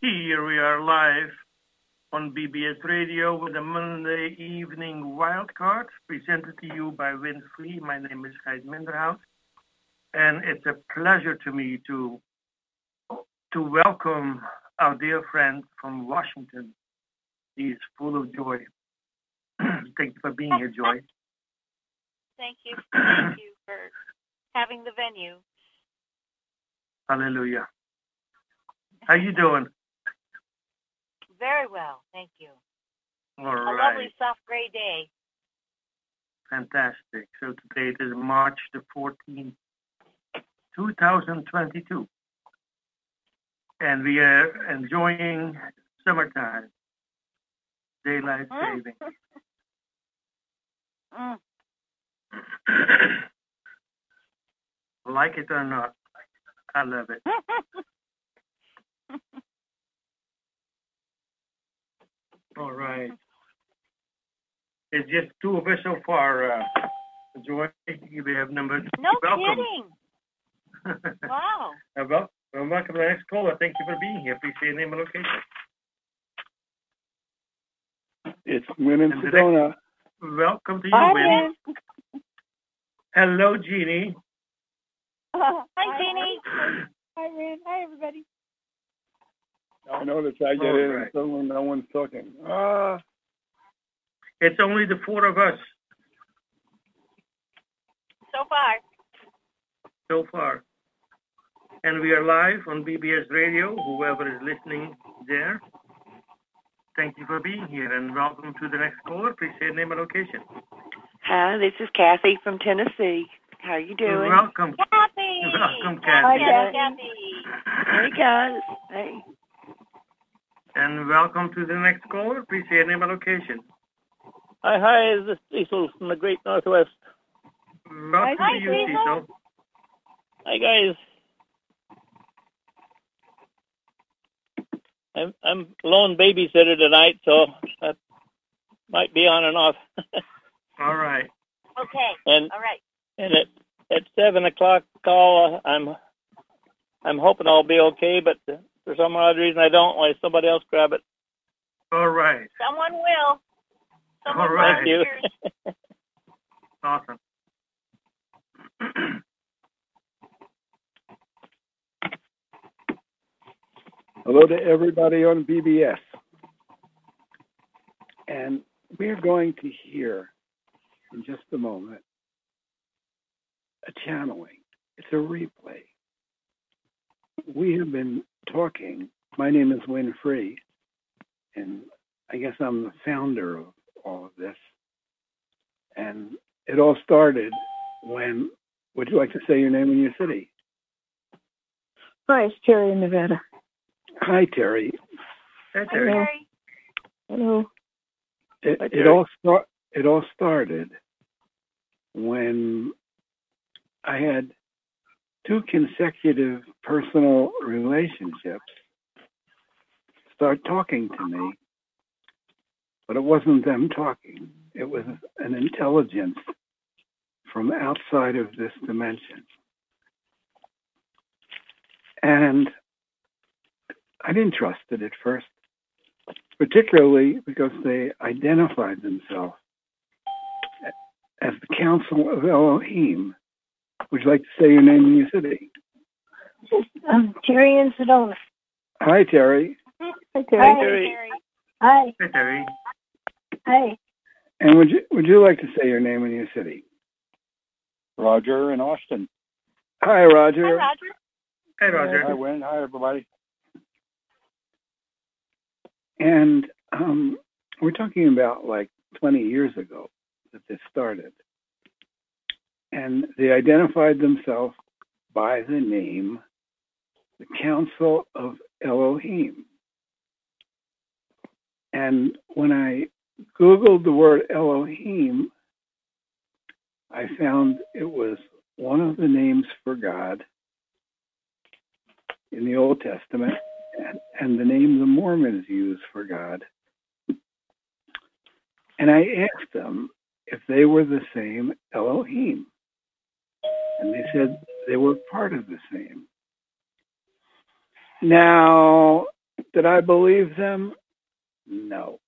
Here we are live on BBS Radio with a Monday evening wildcard presented to you by Wynn Free. My name is Gijs Minderhout, and it's a pleasure to me to to welcome our dear friend from Washington. He is full of joy. Thank you for being here, Joy. Thank you. Thank you for having the venue. Hallelujah. How you doing? Very well, thank you. All A right. lovely soft gray day. Fantastic. So today it is March the 14th, 2022. And we are enjoying summertime, daylight Mm. saving. Mm. like it or not, I love it. All right. It's just two of us so far, uh, Joy. We have number no welcome. kidding. Wow. Uh, wel- uh, welcome to the next caller. Thank you for being here. Please say your name and location. It's Wynn in Sedona. Welcome to you, Hi, Wynn. Hello, Jeannie. Hi, Jeannie. Hi, Ren. Hi, everybody. I notice I get All in right. and someone, no one's talking. Ah, It's only the four of us So far. so far. And we are live on BBS Radio, whoever is listening there. Thank you for being here and welcome to the next caller. Please say your name and location. Hi, this is Kathy from Tennessee. How you doing? Welcome. Kathy. Welcome, Hi, Kathy. Kathy. Hey guys. Hey. And welcome to the next caller. Please say your name and location. Hi, hi, this is Cecil from the Great Northwest. Welcome Hi, to you, Cecil. Cecil. Hi, guys. I'm I'm lone babysitter tonight, so that might be on and off. All right. Okay. And All right. and at at seven o'clock call, uh, I'm I'm hoping I'll be okay, but for some odd reason I don't. Let somebody else grab it. All right. Someone will. Someone All right. Thank you. Awesome. hello to everybody on BBS. And we're going to hear in just a moment a channeling. It's a replay. We have been talking. My name is Wynn Free, and I guess I'm the founder of all of this. And it all started when, would you like to say your name and your city? Hi, it's Terry in Nevada. Hi, Terry. Hey, Hi, Terry. Terry. Hello. It, Hi, it all start. It all started when I had two consecutive personal relationships start talking to me, but it wasn't them talking. It was an intelligence from outside of this dimension, and I didn't trust it at first particularly because they identified themselves as the Council of Elohim. Would you like to say your name and your city? I'm Terry in Sedona. Hi, Terry. Hi, Hi, Terry. Terry. Terry. Hi. Hey, Terry. Hi. And would you would you like to say your name and your city? Roger in Austin. Hi, Roger. Hi, Roger. Hey, Roger. Hi, Wynn. Hi, everybody. And um, we're talking about like 20 years ago that this started. And they identified themselves by the name the Council of Elohim. And when I Googled the word Elohim, I found it was one of the names for God in the Old Testament and, and the name the Mormons use for God. And I asked them if they were the same Elohim. And they said they were part of the same. Now, Did I believe them? No.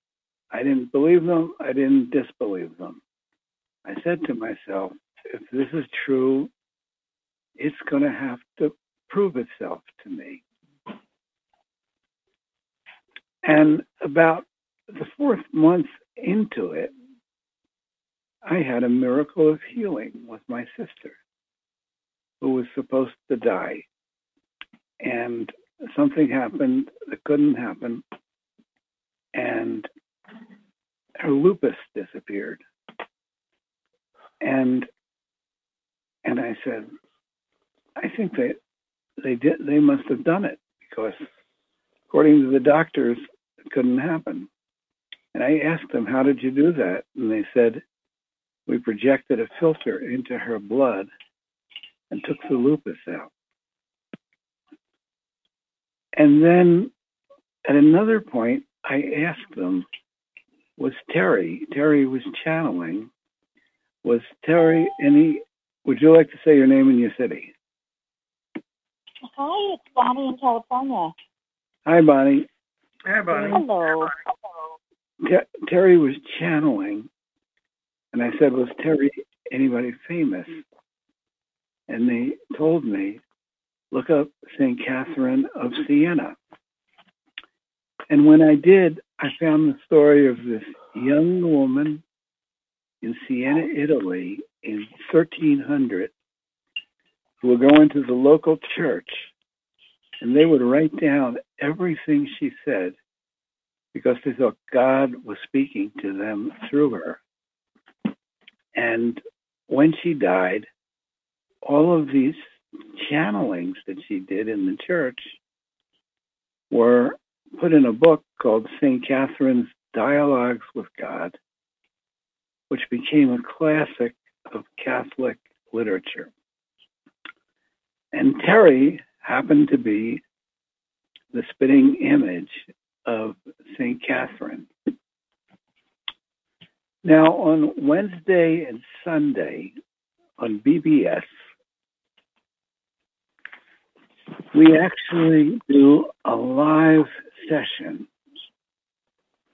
I didn't believe them. I didn't disbelieve them. I said to myself, if this is true, it's going to have to prove itself to me. And about the fourth month into it, I had a miracle of healing with my sister, who was supposed to die. And something happened that couldn't happen, and her lupus disappeared. And and I said, I think they they did they must have done it because according to the doctors it couldn't happen. And I asked them, How did you do that? And they said, We projected a filter into her blood and took the lupus out. And then at another point, I asked them, Was Terry, Terry was channeling, was Terry any, would you like to say your name and your city? Hi, it's Bonnie in California. Hi, Bonnie. Hi, Bonnie. Hello. Ter- Terry was channeling, and I said, "Was Terry anybody famous?" And they told me, "Look up Saint Catherine of Siena." And when I did, I found the story of this young woman in Siena, Italy, in 1300, who would go into the local church, and they would write down everything she said because they thought God was speaking to them through her. And when she died, all of these channelings that she did in the church were put in a book called St. Catherine's Dialogues with God, which became a classic of Catholic literature. And Terry happened to be the spitting image of St. Catherine. Now, on Wednesday and Sunday on BBS, we actually do a live session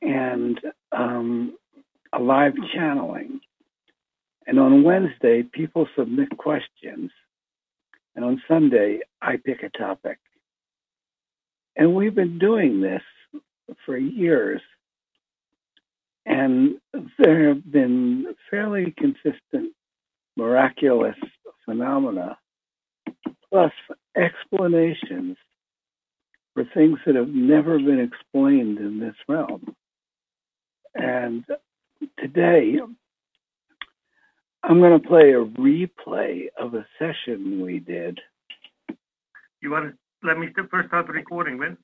and um, a live channeling. And on Wednesday, people submit questions. And on Sunday, I pick a topic. And we've been doing this for years. And there have been fairly consistent miraculous phenomena, plus explanations for things that have never been explained in this realm. And today, I'm going to play a replay of a session we did. You want to let me first start the recording, Vin?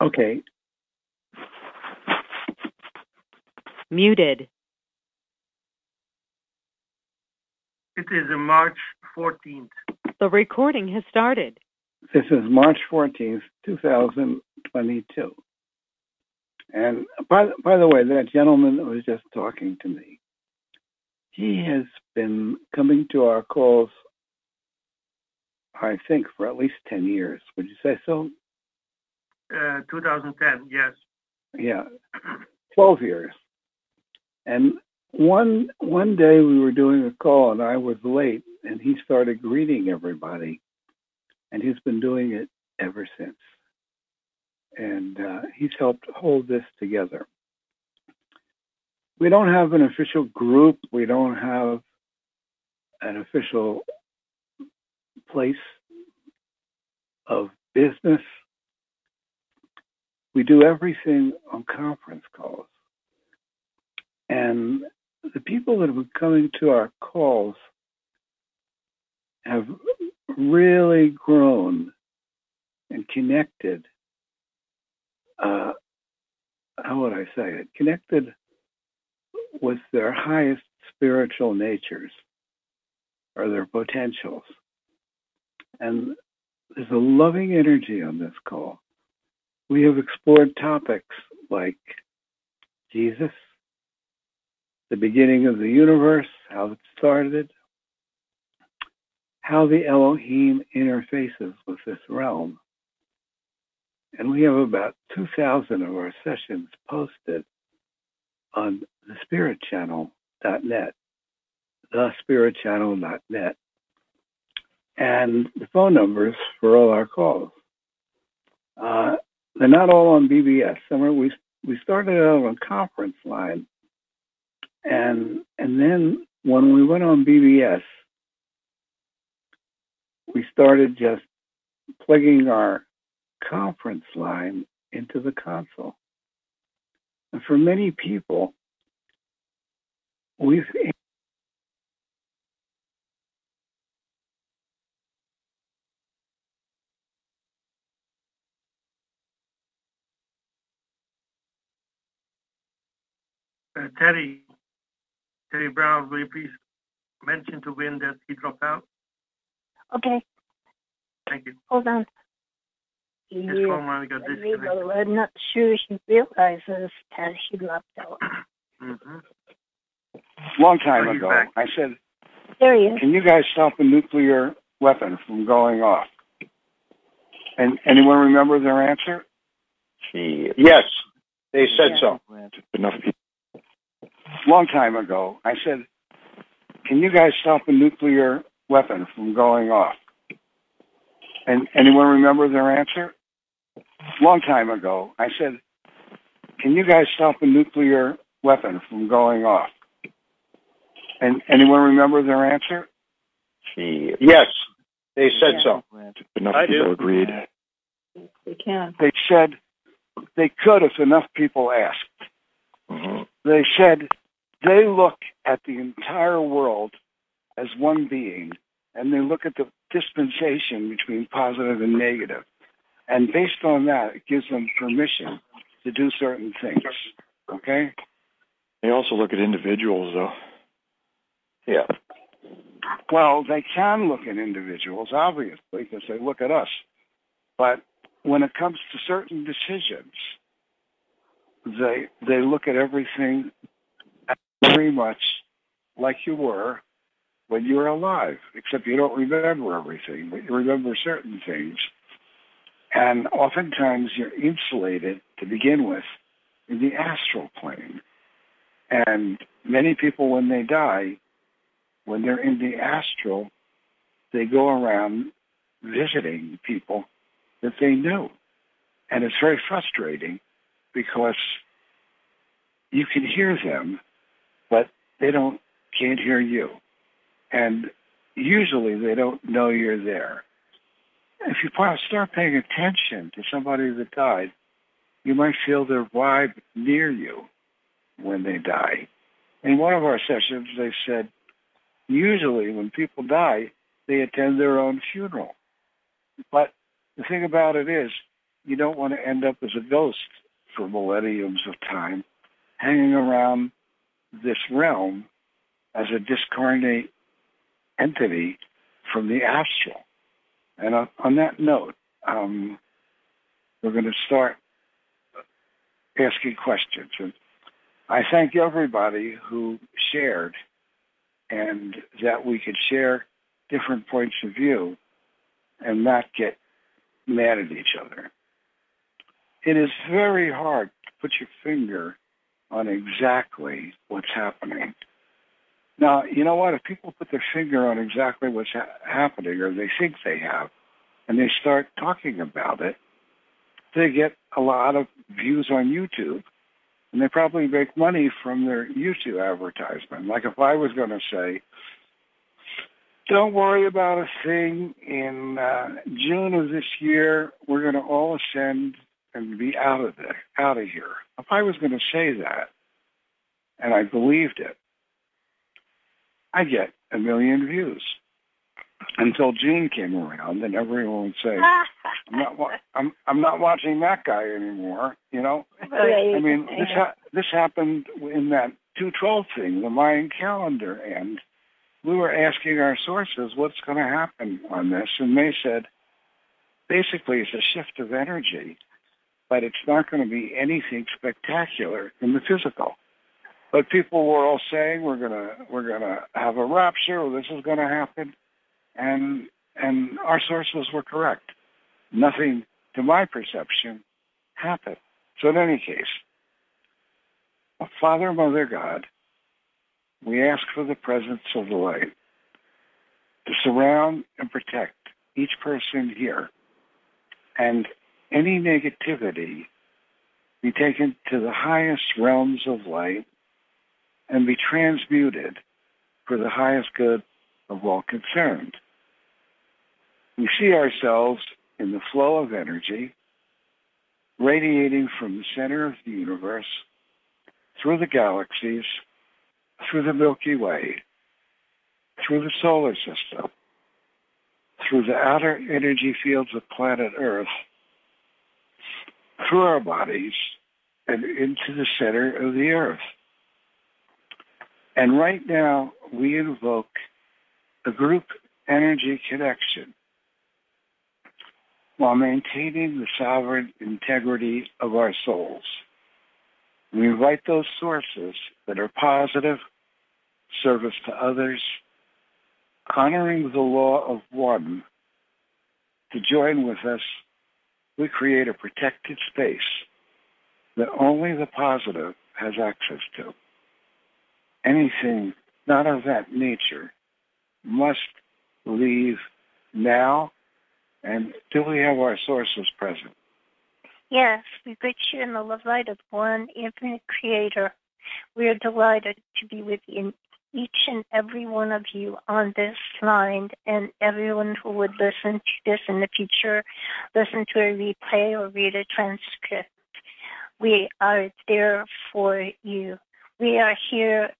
Okay, Muted. It is a March 14th. The recording has started. this is March 14th, 2022. And by, by the way, that gentleman that was just talking to me, he has been coming to our calls, I think, for at least 10 years. Would you say so? Uh, 2010, yes. Yeah, 12 years. And one one day we were doing a call and I was late and he started greeting everybody and he's been doing it ever since. And uh, he's helped hold this together. We don't have an official group. We don't have an official place of business. We do everything on conference calls. And the people that have been coming to our calls have really grown and connected. Uh, how would I say it? Connected with their highest spiritual natures or their potentials. And there's a loving energy on this call. We have explored topics like Jesus, the beginning of the universe, how it started, how the Elohim interfaces with this realm, And we have about 2,000 of our sessions posted on thespiritchannel.net, thespiritchannel.net, and the phone numbers for all our calls. Uh, they're not all on BBS. Some are, we we started out on conference line, and and then when we went on BBS, we started just plugging our conference line into the console. And for many people, we've Uh, Terry, Terry Brown, will you please mention to Wynn that he dropped out? Okay, Thank you. hold on. His Yeah, phone line got disconnected. I'm not sure she realizes that she dropped out. hmm Long time ago, back. I said, There he is. "Can you guys stop a nuclear weapon from going off?" And anyone remember their answer? Yes, they said Yeah. so. Enough people. Long time ago, I said, "Can you guys stop a nuclear weapon from going off?" And anyone remember their answer? Long time ago, I said, "Can you guys stop a nuclear weapon from going off?" And anyone remember their answer? Yes, they said so. Enough I do. people agreed. We can. They said they could if enough people asked. Mm-hmm. They said they look at the entire world as one being, and they look at the dispensation between positive and negative. And based on that, it gives them permission to do certain things. Okay? They also look at individuals, though. Yeah. Well, they can look at individuals, obviously, because they look at us. But when it comes to certain decisions, they they look at everything very much like you were when you were alive, except you don't remember everything, but you remember certain things. And oftentimes you're insulated to begin with in the astral plane. And many people, when they die, when they're in the astral, they go around visiting people that they knew. And it's very frustrating because you can hear them, they don't can't hear you. And usually they don't know you're there. If you start paying attention to somebody that died, you might feel their vibe near you when they die. In one of our sessions, they said, usually when people die, they attend their own funeral. But the thing about it is, you don't want to end up as a ghost for millenniums of time, hanging around this realm as a discarnate entity from the astral. And on, on that note, um, we're going to start asking questions. And I thank everybody who shared and that we could share different points of view and not get mad at each other. It is very hard to put your finger on exactly what's happening. Now, you know what? If people put their finger on exactly what's ha- happening, or they think they have, and they start talking about it, they get a lot of views on YouTube, and they probably make money from their YouTube advertisement. Like if I was going to say, don't worry about a thing. In uh, June of this year, we're going to all ascend and be out of there, out of here. If I was going to say that, and I believed it, I get a million views. Until June came around, and everyone would say, "I'm not, wa- I'm, I'm not watching that guy anymore." You know, I mean, this ha- this happened in that 212 thing, the Mayan calendar, and we were asking our sources what's going to happen on this, and they said basically it's a shift of energy, but it's not going to be anything spectacular in the physical. But people were all saying we're gonna we're gonna have a rapture, or this is going to happen, and and our sources were correct. Nothing to my perception, happened. So in any case, Father, Mother, God, we ask for the presence of the light to surround and protect each person here and any negativity be taken to the highest realms of light and be transmuted for the highest good of all concerned. We see ourselves in the flow of energy radiating from the center of the universe through the galaxies, through the Milky Way, through the solar system, through the outer energy fields of planet Earth, through our bodies, and into the center of the Earth. And right now, we invoke a group energy connection while maintaining the sovereign integrity of our souls. We invite those sources that are positive, service to others, honoring the law of one, to join with us. We create a protected space that only the positive has access to. Anything not of that nature must leave now and do we have our sources present? Yes, we greet you in the love light of one infinite creator. We are delighted to be with you, each and every one of you on this line and everyone who would listen to this in the future, listen to a replay or read a transcript. We are there for you. We are here,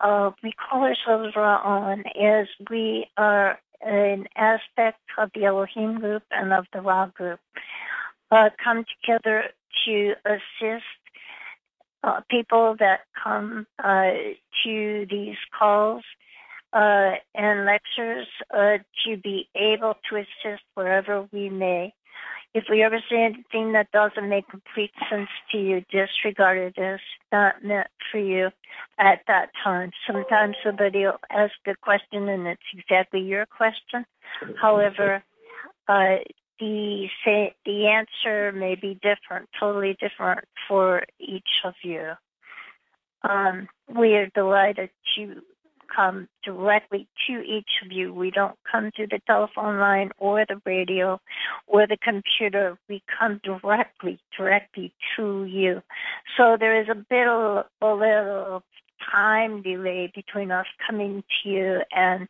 uh, we call ourselves Ra'an as we are an aspect of the Elohim group and of the Ra group uh, come together to assist uh, people that come uh, to these calls uh, and lectures uh, to be able to assist wherever we may. If we ever say anything that doesn't make complete sense to you, disregard it as not meant for you at that time. Sometimes somebody will ask a question and it's exactly your question. However, uh, the say, the answer may be different, totally different for each of you. Um, we are delighted to come directly to each of you. We don't come through the telephone line or the radio or the computer. We come directly, directly to you. So there is a bit of a little time delay between us coming to you and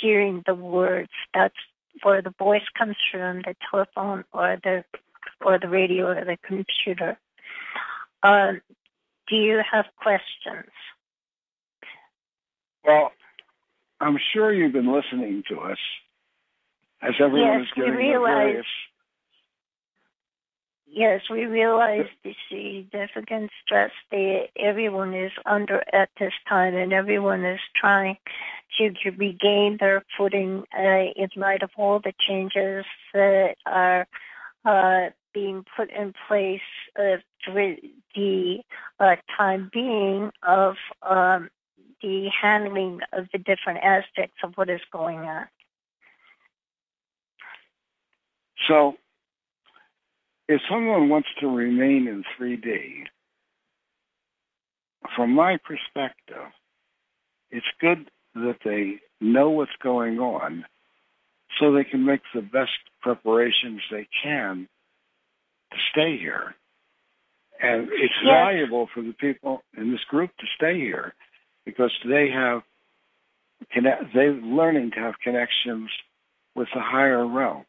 hearing the words. That's where the voice comes from, the telephone or the or the radio or the computer. Uh, do you have questions? Well, I'm sure you've been listening to us as everyone yes, is getting realize, various. Yes, we realize the significant stress that everyone is under at this time, and everyone is trying to, to regain their footing uh, in light of all the changes that are uh, being put in place uh, for the uh, time being of um, the handling of the different aspects of what is going on. So, if someone wants to remain in 3D, from my perspective, it's good that they know what's going on so they can make the best preparations they can to stay here. And it's Yes. valuable for the people in this group to stay here because they have they're learning to have connections with the higher realms.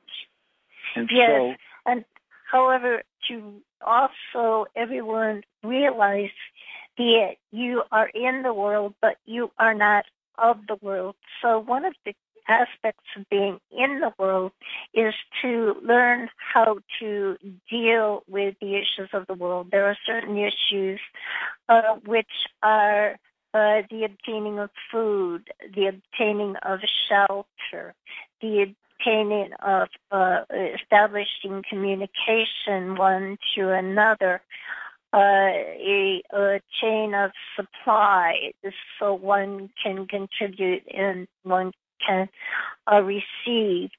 And Yes, so and however, to also everyone realize that you are in the world, but you are not of the world. So one of the aspects of being in the world is to learn how to deal with the issues of the world. There are certain issues uh, which are uh, the obtaining of food, the obtaining of shelter, the obtaining of uh, establishing communication one to another, uh, a, a chain of supply so one can contribute and one can uh, receive.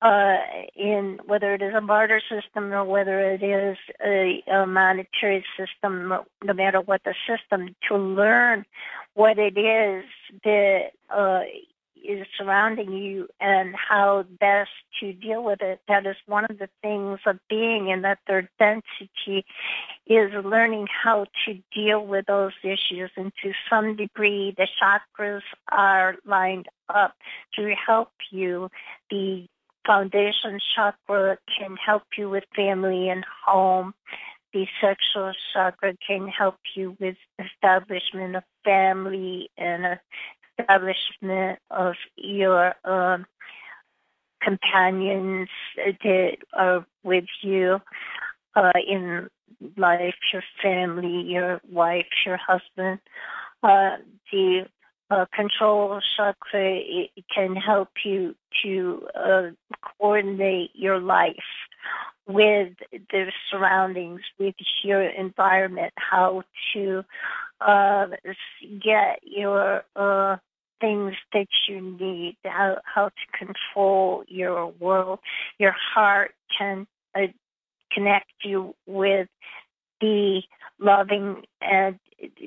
uh, in whether it is a barter system or whether it is a, a monetary system, no, no matter what the system, to learn what it is that uh, is surrounding you and how best to deal with it. That is one of the things of being in that third density is learning how to deal with those issues. And to some degree, the chakras are lined up to help you. The foundation chakra can help you with family and home. The sexual chakra can help you with establishment of family and establishment of your um, companions that are with you uh, in life, your family, your wife, your husband. Uh, the uh, control chakra can help you to uh, coordinate your life with the surroundings, with your environment, how to uh, get your uh, things that you need, how, how to control your world. Your heart can uh, connect you with the loving and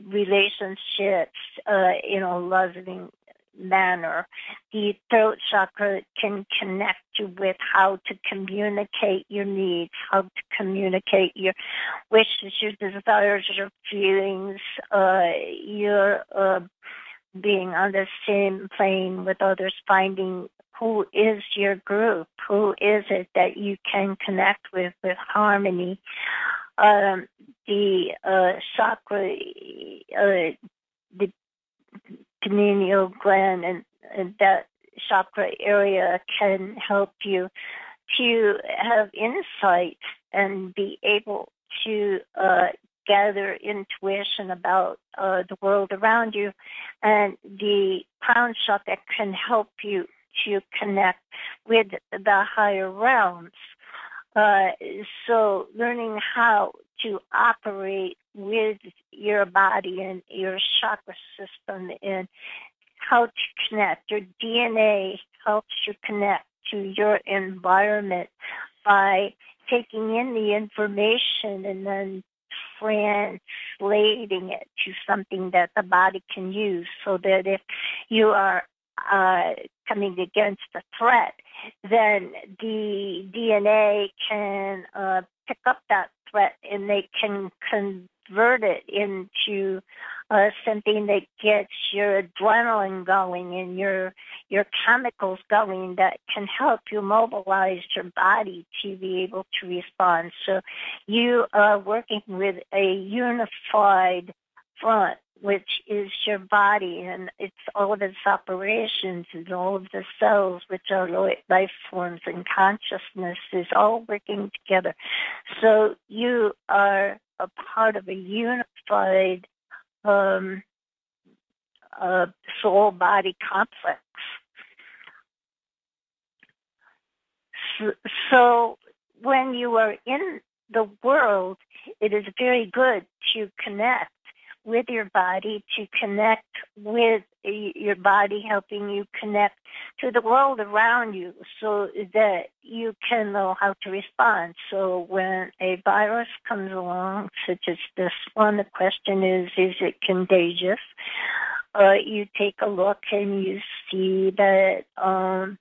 relationships uh, in a loving manner. The throat chakra can connect you with how to communicate your needs, how to communicate your wishes, your desires, your feelings, uh, your uh, being on the same plane with others, finding who is your group, who is it that you can connect with with harmony. Um, the uh, chakra, uh, the pineal gland, and, and that chakra area can help you to have insight and be able to uh, gather intuition about uh, the world around you. And the crown that can help you to connect with the higher realms. Uh, so learning how to operate with your body and your chakra system and how to connect. Your DNA helps you connect to your environment by taking in the information and then translating it to something that the body can use so that if you are uh, coming against a threat, then the DNA can uh, pick up that threat and they can convert it into uh, something that gets your adrenaline going and your your chemicals going that can help you mobilize your body to be able to respond. So you are working with a unified front which is your body and it's all of its operations and all of the cells, which are life forms and consciousness is all working together. So you are a part of a unified um, uh, soul body complex. So, so when you are in the world, it is very good to connect with your body to connect with your body helping you connect to the world around you so that you can know how to respond. So when a virus comes along, such as this one, the question is, is it contagious? Uh, you take a look and you see that um,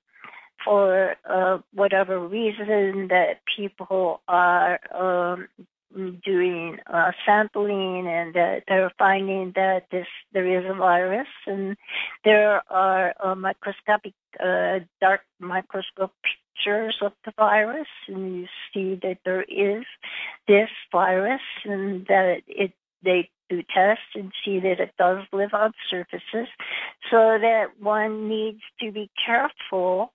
for uh, whatever reason that people are um, doing uh, sampling and uh, they're finding that this there is a virus and there are uh, microscopic uh, dark microscope pictures of the virus and you see that there is this virus and that it they do tests and see that it does live on surfaces. So that one needs to be careful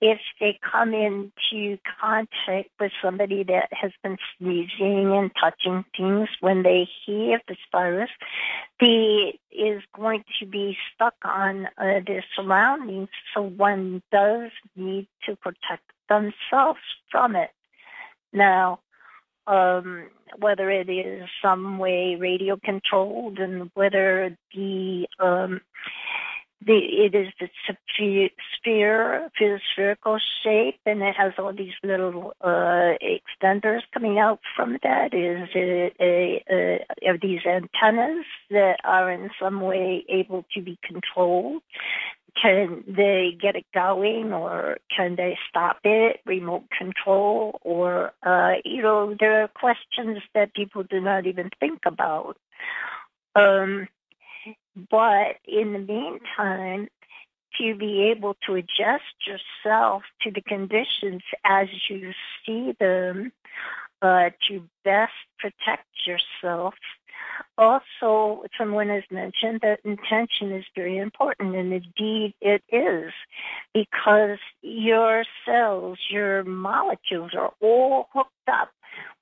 if they come into contact with somebody that has been sneezing and touching things when they hear this virus, the is going to be stuck on uh, their surroundings. So one does need to protect themselves from it. Now, um, whether it is some way radio controlled and whether the um, the it is the sphere, spherical shape, and it has all these little uh, extenders coming out from that. Is it a, a, are these antennas that are in some way able to be controlled? Can they get it going, or can they stop it? Remote control, or uh, you know, there are questions that people do not even think about. Um, but in the meantime, to be able to adjust yourself to the conditions as you see them, uh, to best protect yourself. Also, someone has mentioned that intention is very important, and indeed it is, because your cells, your molecules are all hooked up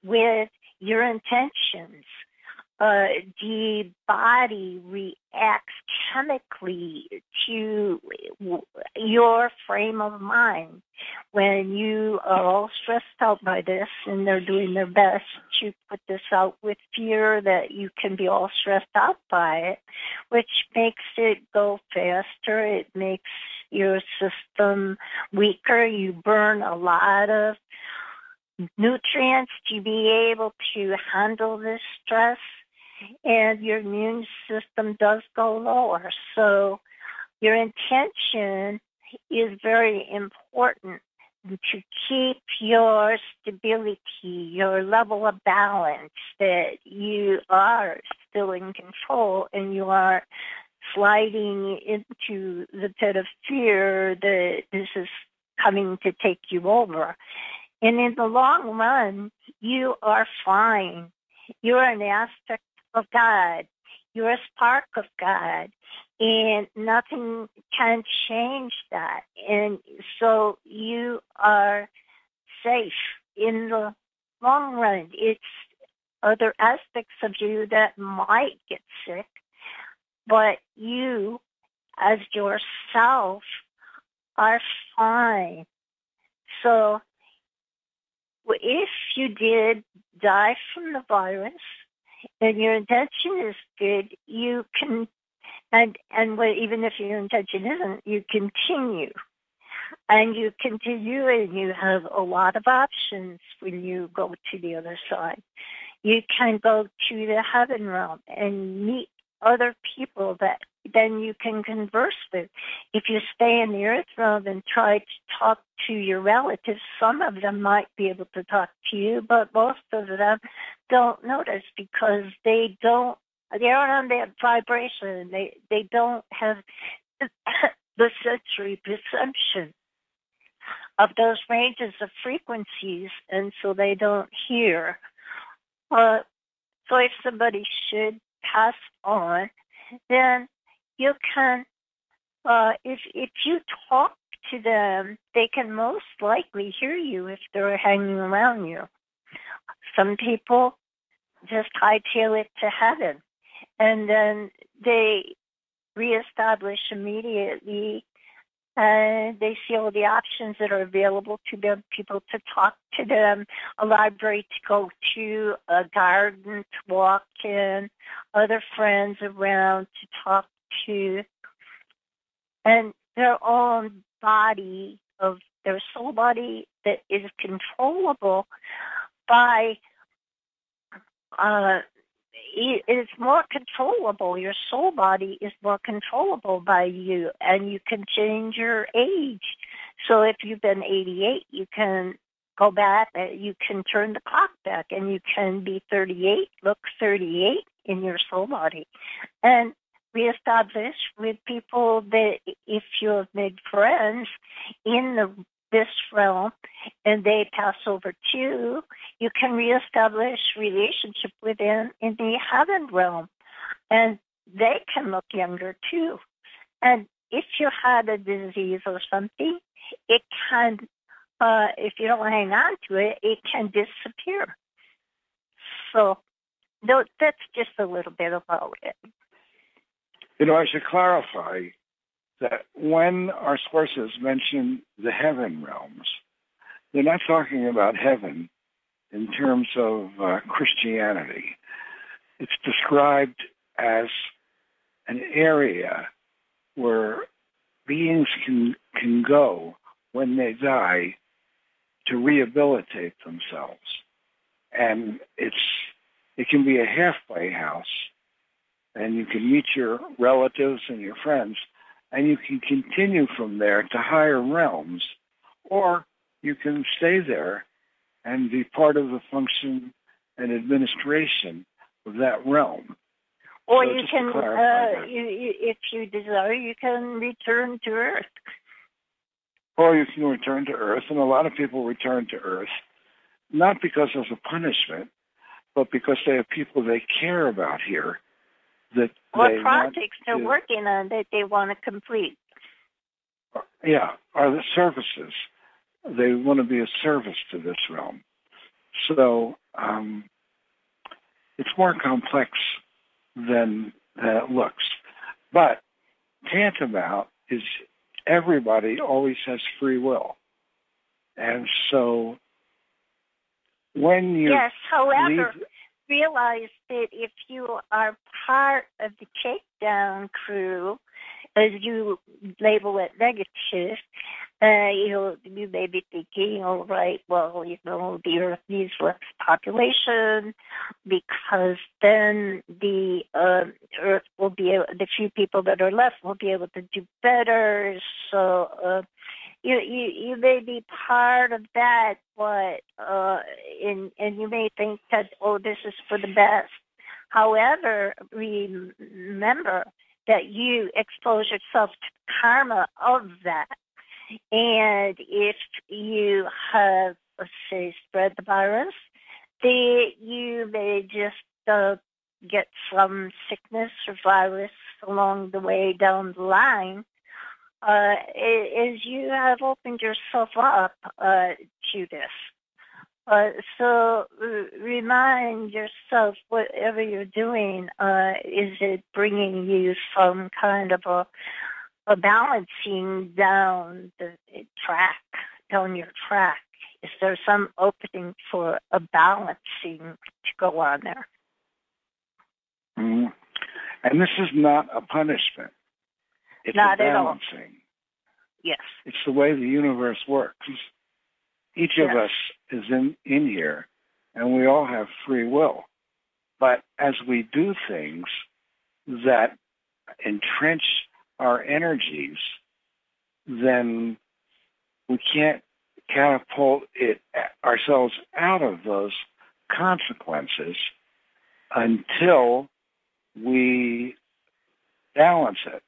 with your intentions uh, the body reacts chemically to your frame of mind. When you are all stressed out by this and they're doing their best to put this out with fear that you can be all stressed out by it, which makes it go faster. It makes your system weaker. You burn a lot of nutrients to be able to handle this stress and your immune system does go lower. So your intention is very important to keep your stability, your level of balance, that you are still in control and you are sliding into the pit of fear that this is coming to take you over. And in the long run, you are fine. You are an aspect of God. You're a spark of God. And nothing can change that. And so you are safe in the long run. It's other aspects of you that might get sick, but you as yourself are fine. So if you did die from the virus, and your intention is good, you can, and and even if your intention isn't, you continue, and you continue, and you have a lot of options when you go to the other side. You can go to the heaven realm and meet other people that then you can converse with. If you stay in the earth realm and try to talk to your relatives, some of them might be able to talk to you, but most of them don't notice because they don't, they're on that vibration. They, they don't have the sensory perception of those ranges of frequencies, and so they don't hear. Uh, so if somebody should pass on, then you can, uh, if if you talk to them, they can most likely hear you if they're hanging around you. Some people just hightail it to heaven, and then they reestablish immediately and they see all the options that are available to them, people to talk to them, a library to go to, a garden to walk in, other friends around to talk to, and their own body of their soul body that is controllable by uh, it is more controllable. Your soul body is more controllable by you, and you can change your age. So if you've been 88, you can go back, uh, you can turn the clock back, and you can be 38, look 38 in your soul body. And we reestablish with people that if you have made friends in the this realm and they pass over to, you can reestablish relationship within in the heaven realm. And they can look younger too. And if you had a disease or something, it can, uh, if you don't hang on to it, it can disappear. So that's just a little bit about it. You know, I should clarify that when our sources mention the heaven realms, they're not talking about heaven in terms of uh, Christianity. It's described as an area where beings can can go when they die to rehabilitate themselves, and it's it can be a halfway house, and you can meet your relatives and your friends, and you can continue from there to higher realms, or you can stay there and be part of the function and administration of that realm. Or So you can, uh, you, you, if you desire, you can return to Earth. Or you can return to Earth, and a lot of people return to Earth, not because of a punishment, but because they have people they care about here that What projects they're to- working on that they want to complete. yeah, are the services. They want to be a service to this realm. So um, it's more complex than, than it looks. But tantamount is everybody always has free will. And so when you Yes, however, leave- realize that if you are part of the takedown crew, as you label it negative, uh, you know, you may be thinking, all right, well, you know, the Earth needs less population because then the uh, Earth will be the few people that are left will be able to do better. So, uh, you, you you may be part of that, but uh, and and you may think that oh, this is for the best. However, remember that you expose yourself to karma of that, and if you have, let's say, spread the virus, then you may just uh, get some sickness or virus along the way down the line uh, is you have opened yourself up uh, to this. Uh, so r- remind yourself, whatever you're doing, uh, is it bringing you some kind of a, a balancing down the track, down your track? Is there some opening for a balancing to go on there? Mhm. And this is not a punishment. It's Not a balancing. Yes. It's the way the universe works. Each of Yes. us is in, in here, and we all have free will. But as we do things that entrench our energies, then we can't catapult it ourselves out of those consequences until we balance it.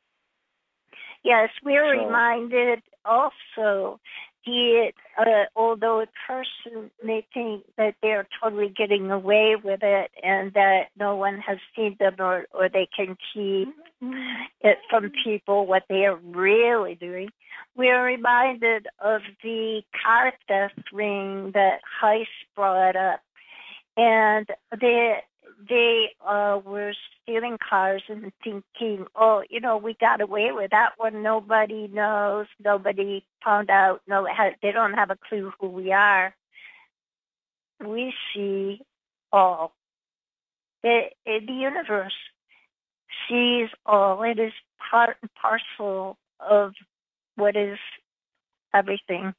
Yes, we're So- reminded also that uh, although a person may think that they're totally getting away with it and that no one has seen them or, or they can keep it from people what they are really doing, we are reminded of the car theft ring that Heist brought up. And they they uh, were stealing cars and thinking, oh, you know, we got away with that one. Nobody knows. Nobody found out. No, they don't have a clue who we are. We see all. The, the universe sees all. It is part and parcel of what is everything.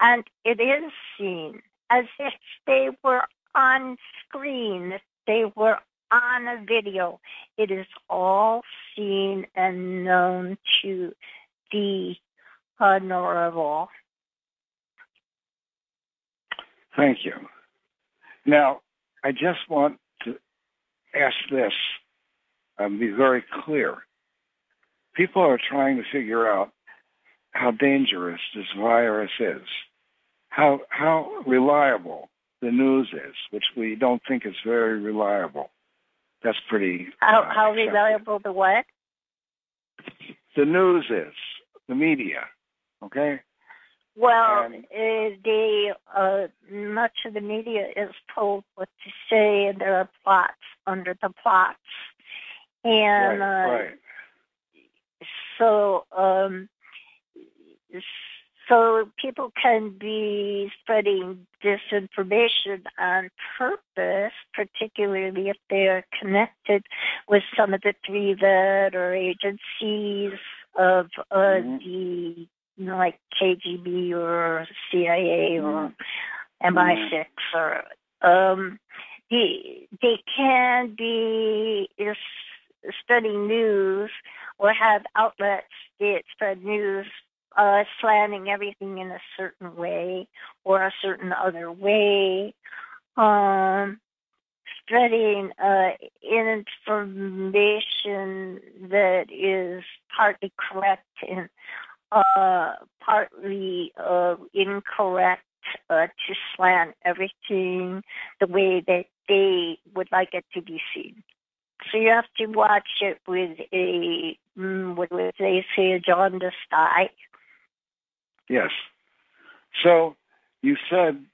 And it is seen as if they were on screen, they were on a video. It is all seen and known to the all. Thank you. Now, I just want to ask this and be very clear. People are trying to figure out how dangerous this virus is, how how reliable the news is, which we don't think is very reliable. That's pretty. How, uh, how reliable the what? The news is the media. Okay. Well, And- uh, the uh, much of the media is told what to say, and there are plots under the plots, and right. uh, right. so um, so people can be spreading disinformation on purpose, particularly if they are connected with some of the three vet or agencies of uh, Mhm. the you know, like KGB or CIA or MI6 or um, they they can be spreading news or have outlets that spread news uh, slanting everything in a certain way or a certain other way. Um, spreading uh, information that is partly correct and uh, partly uh, incorrect uh, to slant everything the way that they would like it to be seen. So you have to watch it with a, mm, what would they say, a jaundiced eye. Yes. So you said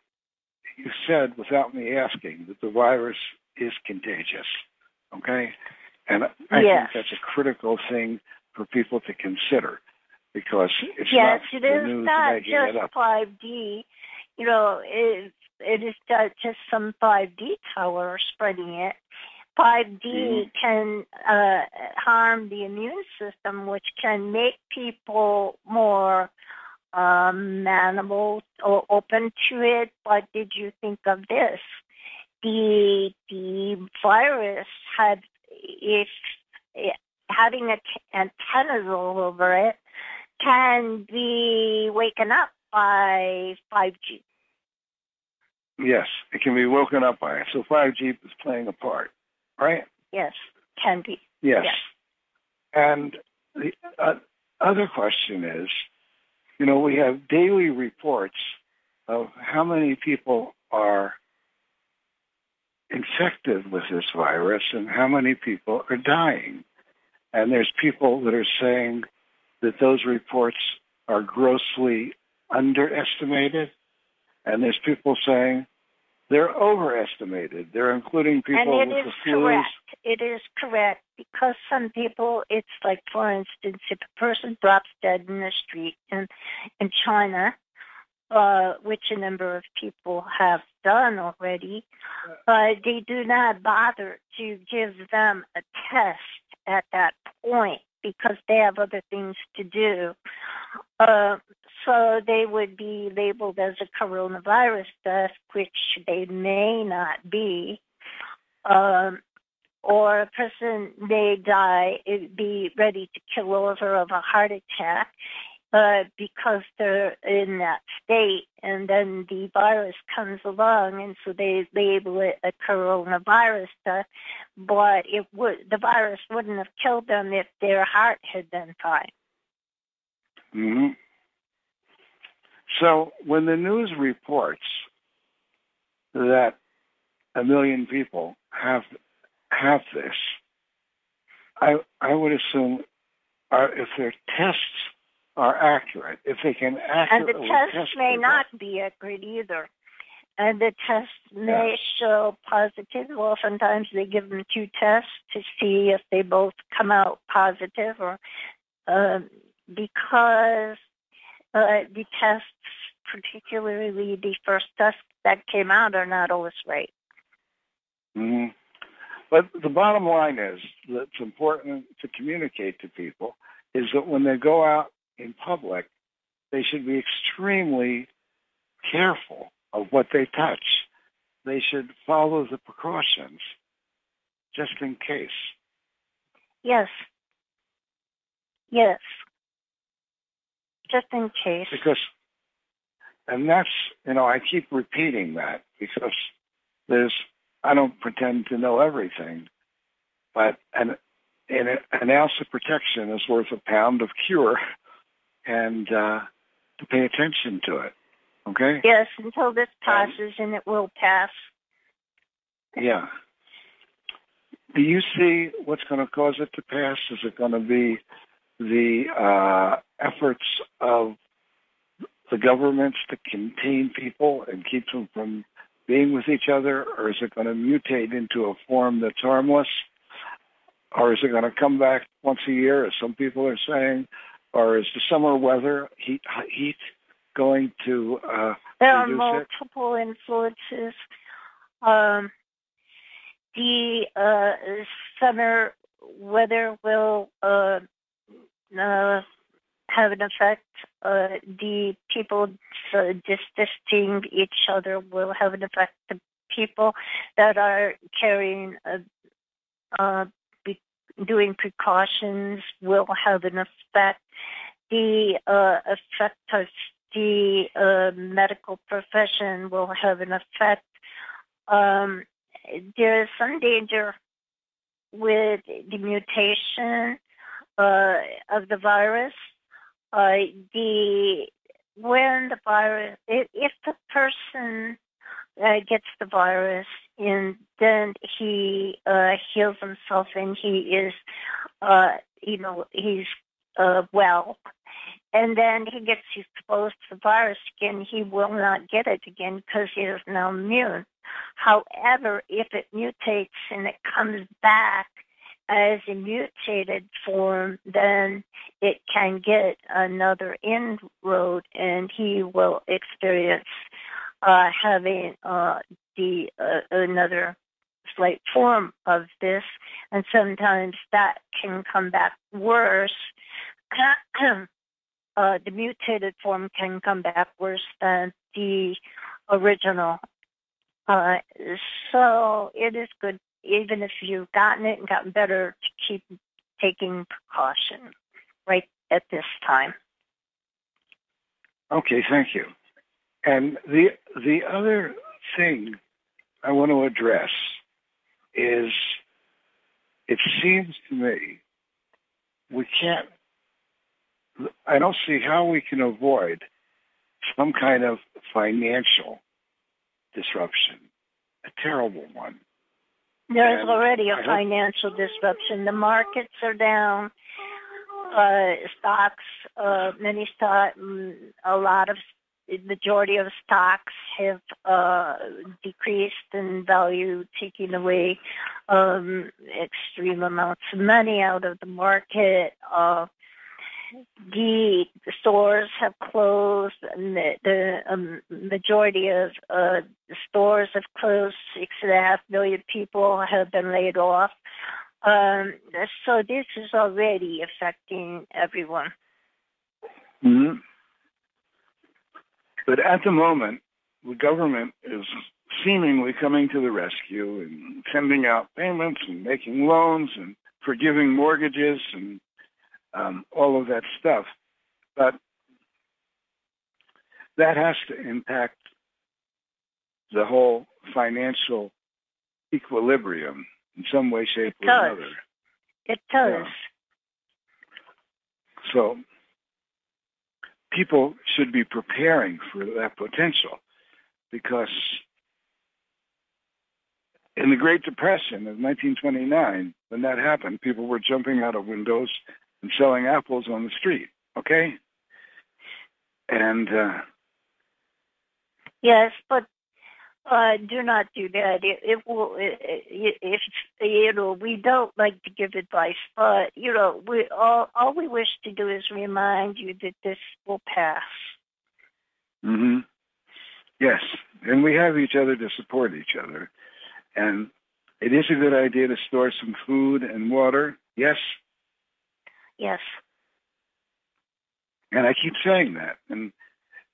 you said without me asking that the virus is contagious. Okay? And I Yes. think that's a critical thing for people to consider because it's yes, not it is news not just 5G. You know, it, it is not just some 5G tower spreading it. 5G Mhm. can uh, harm the immune system, which can make people more um, amenable or open to it. But did you think of this? The the virus had if it, having a t- antennas all over it can be waken up by 5G. Yes, it can be woken up by it. So 5G is playing a part, right? Yes, can be. Yes. Yes. And the uh, other question is, you know, we have daily reports of how many people are infected with this virus and how many people are dying. And there's people that are saying that those reports are grossly underestimated. And there's people saying they're overestimated. They're including people and it with is the flus. correct. It is correct because some people, it's like, for instance, if a person drops dead in the street in in China, uh, which a number of people have done already, uh, they do not bother to give them a test at that point because they have other things to do. Uh, so they would be labeled as a coronavirus death, which they may not be. Um, or a person may die, be ready to kill over of a heart attack uh, because they're in that state, and then the virus comes along, and so they label it a coronavirus death. But it would the virus wouldn't have killed them if their heart had been fine. hmm So when the news reports that a million people have have this, I I would assume uh, if their tests are accurate, if they can actually And the accurately test may people, not be accurate either. And the tests may show positive. Oftentimes they give them two tests to see if they both come out positive or um because uh, the tests, particularly the first test that came out, are not always right. Mm-hmm. But the bottom line is that it's important to communicate to people is that when they go out in public, they should be extremely careful of what they touch. They should follow the precautions just in case. Yes. Yes. Just in case. Because, and that's, you know, I keep repeating that because there's, I don't pretend to know everything, but an, an, an ounce of protection is worth a pound of cure and uh, to pay attention to it. Okay? Yes, until this passes, and it will pass. Yeah. Do you see what's going to cause it to pass? Is it going to be the uh, efforts of the governments to contain people and keep them from being with each other, or is it going to mutate into a form that's harmless? Or is it going to come back once a year, as some people are saying? Or is the summer weather, heat, heat going to uh, There are reduce it? multiple influences. Um, the uh, summer weather will uh, uh, have an effect. Uh, the people uh, distancing each other will have an effect. The people that are carrying, uh, uh, be, doing precautions will have an effect. The uh, effect of the uh, medical profession will have an effect. Um, there is some danger with the mutation uh, of the virus. Uh, the when the virus, if, if the person uh, gets the virus and then he uh, heals himself and he is, uh, you know, he's uh, well, and then he gets exposed to the virus again, he will not get it again because he is now immune. However, if it mutates and it comes back as a mutated form, then it can get another inroad and he will experience uh, having uh, the uh, another slight form of this, and sometimes that can come back worse. uh, the mutated form can come back worse than the original. Uh, so it is good, even if you've gotten it and gotten better, to keep taking precaution right at this time. Okay, thank you. And the the other thing I want to address is it seems to me we can't I don't see how we can avoid some kind of financial disruption, a terrible one. There is already a financial disruption. The markets are down. Uh, stocks, uh, many stock, mm, a lot of, majority of stocks have uh, decreased in value, taking away um, extreme amounts of money out of the market. Uh, the stores have closed, and the, the um, majority of uh, stores have closed. Six and a half million people have been laid off. Um, so this is already affecting everyone. hmm But at the moment, the government is seemingly coming to the rescue and sending out payments and making loans and forgiving mortgages and um, all of that stuff. But that has to impact the whole financial equilibrium in some way, shape, It or does. another. It does. So people should be preparing for that potential because in the Great Depression of 1929, when that happened, people were jumping out of windows and selling apples on the street. Okay? And uh, Yes, but uh, do not do that. It, it will. It, it, if you know, we don't like to give advice, but you know, we all all we wish to do is remind you that this will pass. hmm Yes, and we have each other to support each other. And it is a good idea to store some food and water. Yes, Yes. and I keep saying that. And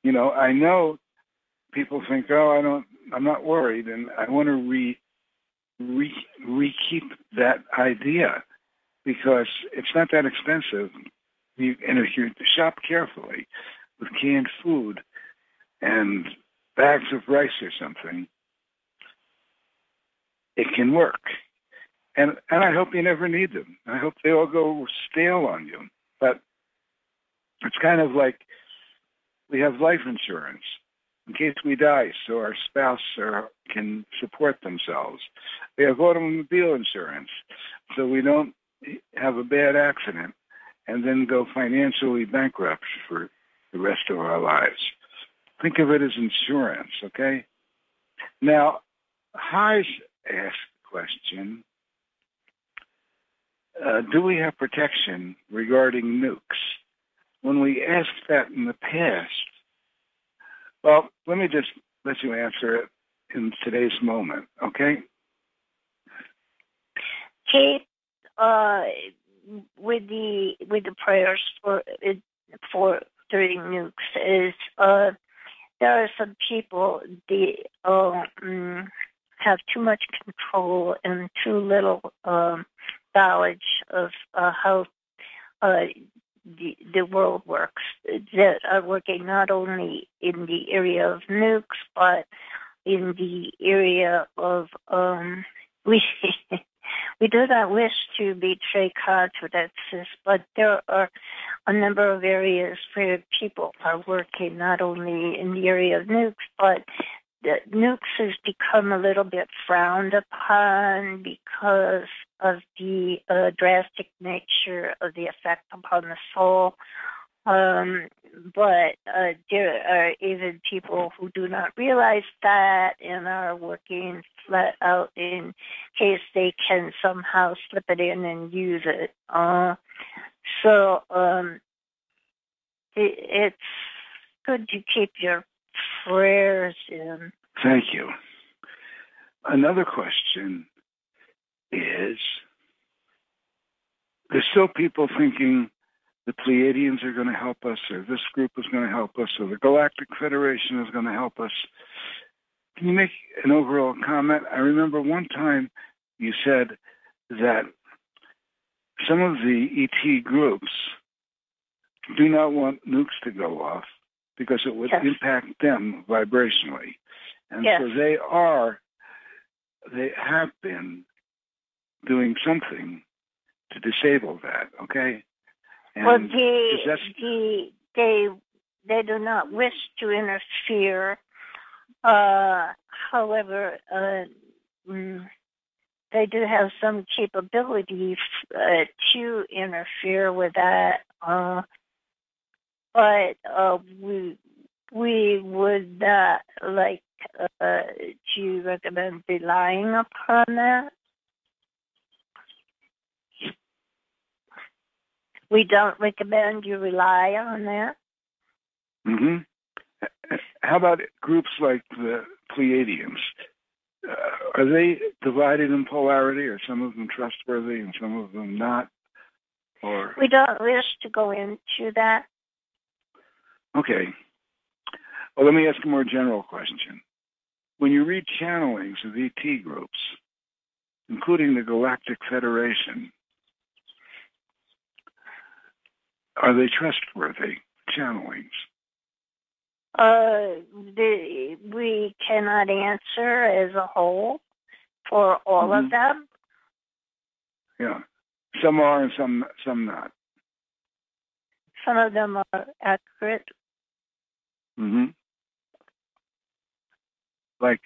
you know, I know people think, "Oh, I don't, I'm not worried," and I want to re, re, re keep that idea because it's not that expensive. You, and if you shop carefully with canned food and bags of rice or something, it can work. And and I hope you never need them. I hope they all go stale on you. But it's kind of like we have life insurance in case we die so our spouse or, can support themselves. We have automobile insurance so we don't have a bad accident and then go financially bankrupt for the rest of our lives. Think of it as insurance, okay? Now, Hajj asked the question, uh, do we have protection regarding nukes? When we asked that in the past, well, let me just let you answer it in today's moment, okay? Kate, uh, with the with the prayers for for during nukes is uh, there are some people the um, have too much control and too little um, knowledge of uh, how uh, the, the world works that are working not only in the area of nukes but in the area of um, we we do not wish to betray confidences, but there are a number of areas where people are working not only in the area of nukes, but the nukes has become a little bit frowned upon because of the uh, drastic nature of the effect upon the soul. Um, but uh, there are even people who do not realize that and are working flat out in case they can somehow slip it in and use it. Uh, so um, it, it's good to keep your prayers in. Thank you. Another question is there's still people thinking the Pleiadians are going to help us, or this group is going to help us, or the Galactic Federation is going to help us. Can you make an overall comment? I remember one time you said that some of the ET groups do not want nukes to go off because it would yes. impact them vibrationally. And yes. so they are, they have been doing something to disable that, okay? And well, the, that's, the, they, they do not wish to interfere. Uh, however, uh, mm, they do have some capability uh, to interfere with that. But uh, we we would not like uh, to recommend relying upon that. We don't recommend you rely on that. hmm How about groups like the Pleiadians? Uh, are they divided in polarity? Are some of them trustworthy and some of them not? Or we don't wish to go into that. Okay. Well, let me ask a more general question. When you read channelings of ET groups, including the Galactic Federation, are they trustworthy channelings? Uh, the, we cannot answer as a whole for all Mhm. of them. Yeah. Some are and some some not. Some of them are accurate. Hmm Like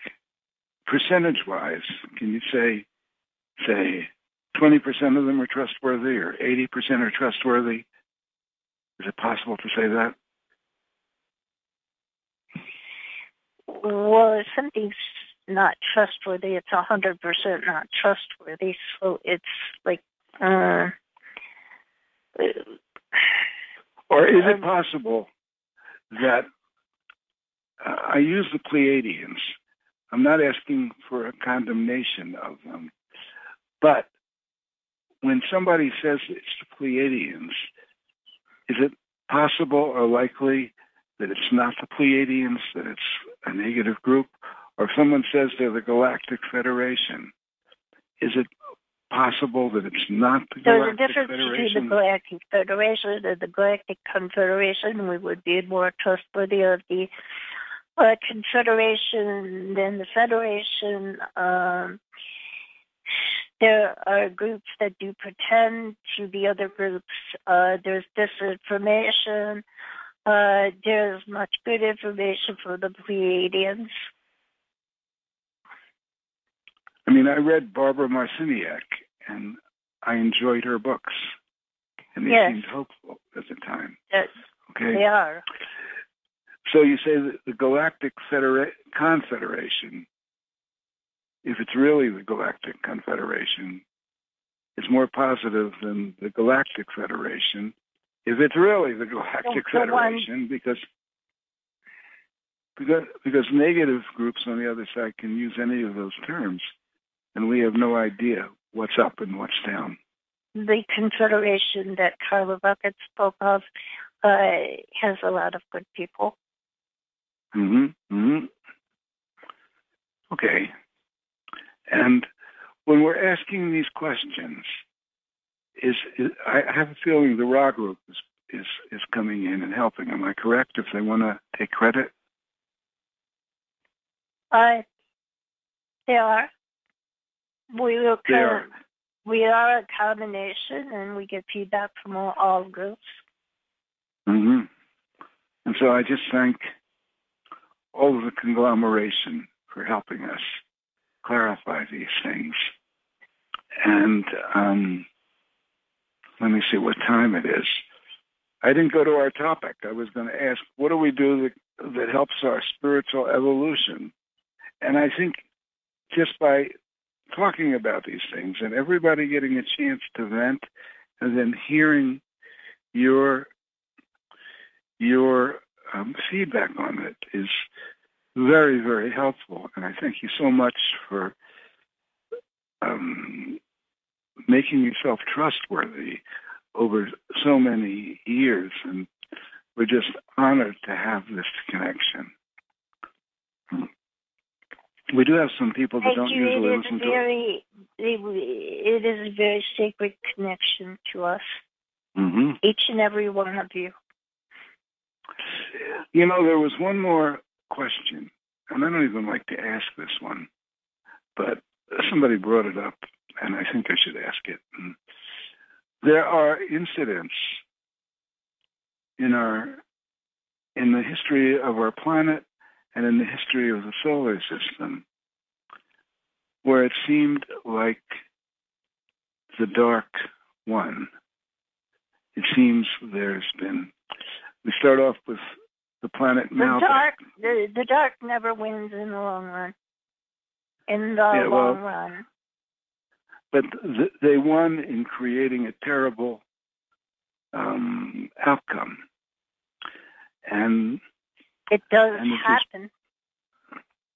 percentage wise, can you say say twenty percent of them are trustworthy or eighty percent are trustworthy? Is it possible to say that? Well, if something's not trustworthy, it's a hundred percent not trustworthy. So it's like, uh, Or is it Um, possible that I use the Pleiadians? I'm not asking for a condemnation of them, but when somebody says it's the Pleiadians, is it possible or likely that it's not the Pleiadians, that it's a negative group? Or if someone says they're the Galactic Federation, is it possible that it's not the there's a Galactic difference between Federation? the Galactic Federation and the Galactic Confederation. We would be more trustworthy of the uh, Confederation then the Federation. Um, there are groups that do pretend to be other groups. Uh, there's disinformation. Uh, there's much good information for the Pleiadians. I mean, I read Barbara Marciniak, and I enjoyed her books, and they Yes. seemed hopeful at the time. That Okay, they are. So you say that the Galactic Federa- Confederation, if it's really the Galactic Confederation, is more positive than the Galactic Federation. If it's really the Galactic one- Federation, because because because negative groups on the other side can use any of those terms, and we have no idea what's up and what's down. the confederation that Carla Rueckert spoke of uh, has a lot of good people. Hmm hmm Okay. And when we're asking these questions, is, is I have a feeling the Ra group is, is is coming in and helping. Am I correct? If they want to take credit, Uh, they are. We will they are. we are a combination, and we get feedback from all, all groups. hmm And so I just thank all the conglomeration for helping us clarify these things. And um, let me see what time it is. I didn't go to our topic. I was going to ask, what do we do that, that helps our spiritual evolution? And I think just by talking about these things and everybody getting a chance to vent and then hearing your your um, feedback on it is very, very helpful. And I thank you so much for um, making yourself trustworthy over so many years. And we're just honored to have this connection. We do have some people that Thank don't you. usually It is listen a to it. very it is a very sacred connection to us, hmm each and every one of you. You know, there was one more question, and I don't even like to ask this one, but somebody brought it up, and I think I should ask it. There are incidents in our in the history of our planet and in the history of the solar system where it seemed like the dark one. It seems there's been we start off with the planet The dark the, the dark never wins in the long run. In the Yeah, well- long run. but th- they won in creating a terrible um, outcome. And It does and happen.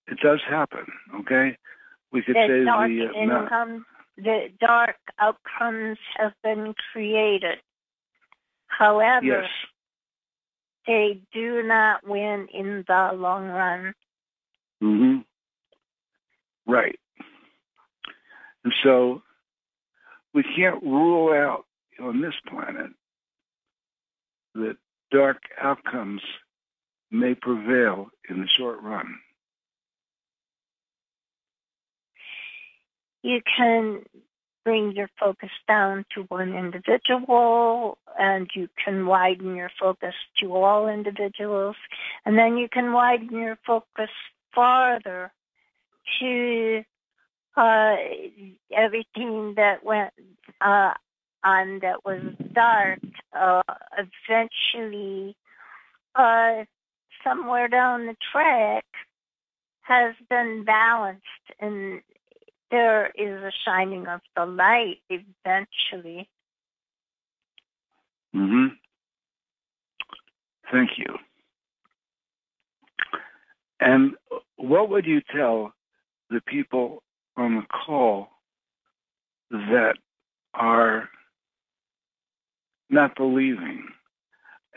it does happen, okay? We could The say dark the uh, income the dark outcomes have been created. However, yes, they do not win in the long run. hmm right. And so we can't rule out on this planet that dark outcomes may prevail in the short run. You can bring your focus down to one individual and you can widen your focus to all individuals and then you can widen your focus farther to uh, everything that went uh, on that was dark uh, eventually uh, somewhere down the track has been balanced and there is a shining of the light eventually. hmm Thank you. And what would you tell the people on the call that are not believing?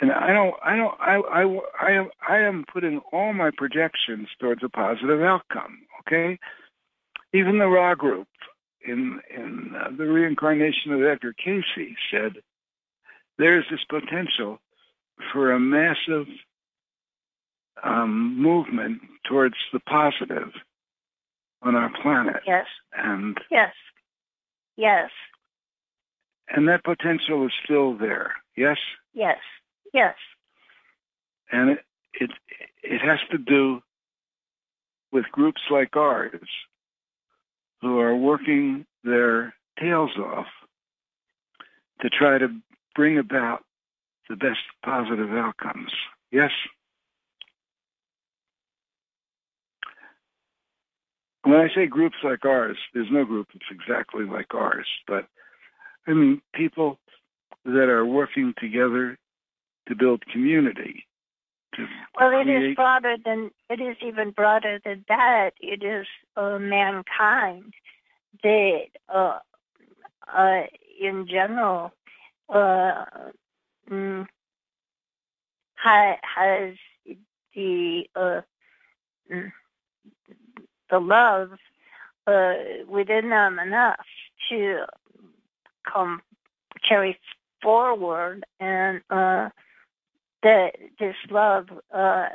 And I don't, I don't, I, I, I am, I am putting all my projections towards a positive outcome. Okay, even the Ra Group in in uh, the reincarnation of Edgar Cayce said there's this potential for a massive um, movement towards the positive on our planet, Yes, and yes, yes, and that potential is still there. Yes, yes, yes. and it it it has to do with groups like ours who are working their tails off to try to bring about the best positive outcomes. Yes? When I say groups like ours, there's no group that's exactly like ours, but I mean people that are working together to build community. To Well, it is create- broader than it is even broader than that. It is uh, mankind that uh, uh, in general uh, mm, ha, has the uh, mm, the love uh, within them enough to come carry forward and uh, that this love uh,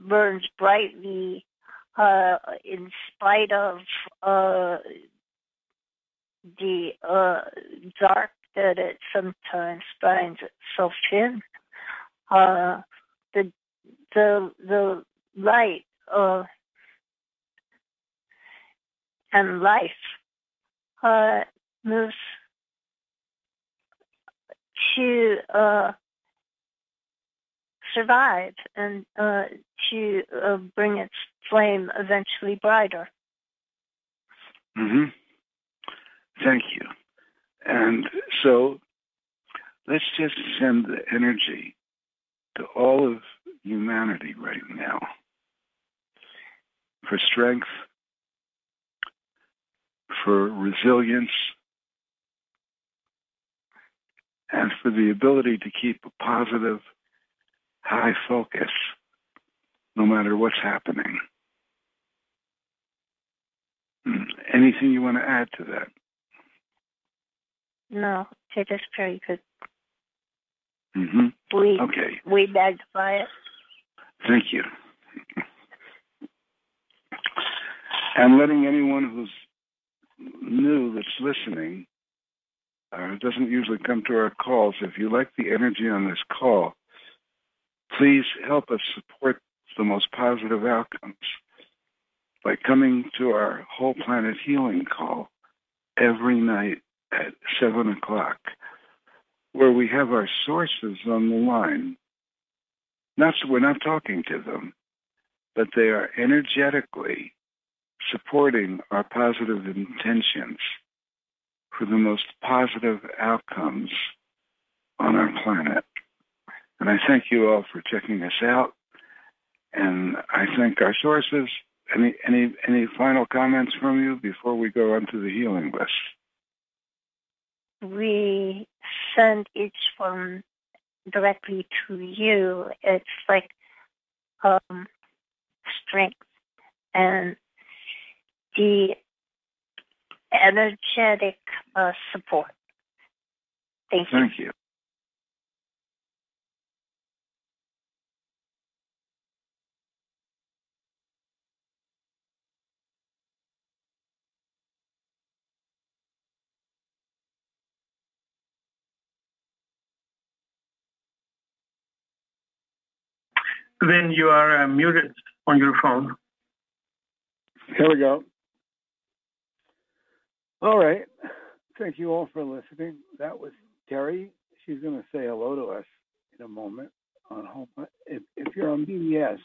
burns brightly uh, in spite of uh, the uh, dark that it sometimes finds itself in. Uh, the the the light uh, and life moves to survive and uh, to uh, bring its flame eventually brighter. hmm Thank you. And so let's just send the energy to all of humanity right now for strength, for resilience, and for the ability to keep a positive, high focus no matter what's happening. Hmm. Anything you want to add to that? No, it is very good. hmm We Okay. we magnify it. Thank you. And letting anyone who's new that's listening, uh, doesn't usually come to our calls, if you like the energy on this call, please help us support the most positive outcomes by coming to our whole planet healing call every night at 7 o'clock, where we have our sources on the line. Not we're not talking to them, but they are energetically supporting our positive intentions for the most positive outcomes on our planet. And I thank you all for checking us out. And I thank our sources. Any any any final comments from you before we go on to the healing list? We send each one directly to you. It's like um, strength and the energetic uh, support. Thank you. Thank you. When you are uh, muted on your phone. Here we go. All right. Thank you all for listening. That was Terry. She's going to say hello to us in a moment. On home. If, if you're on BBS,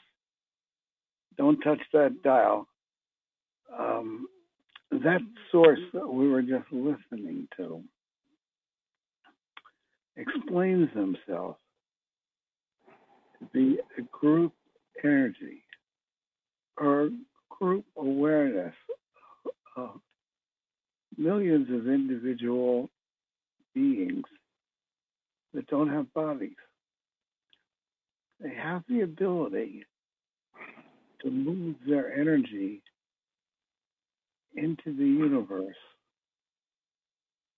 don't touch that dial. Um, that source that we were just listening to explains themselves a group energy or group awareness of millions of individual beings that don't have bodies. They have the ability to move their energy into the universe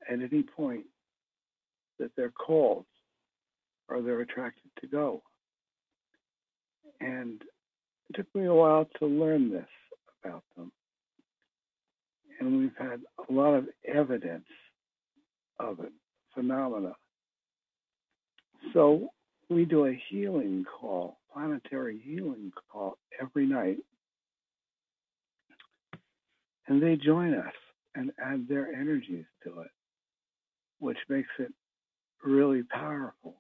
at any point that they're called or they're attracted to go. And it took me a while to learn this about them. And we've had a lot of evidence of it, phenomena. So we do a healing call, planetary healing call every night. And they join us and add their energies to it, which makes it really powerful.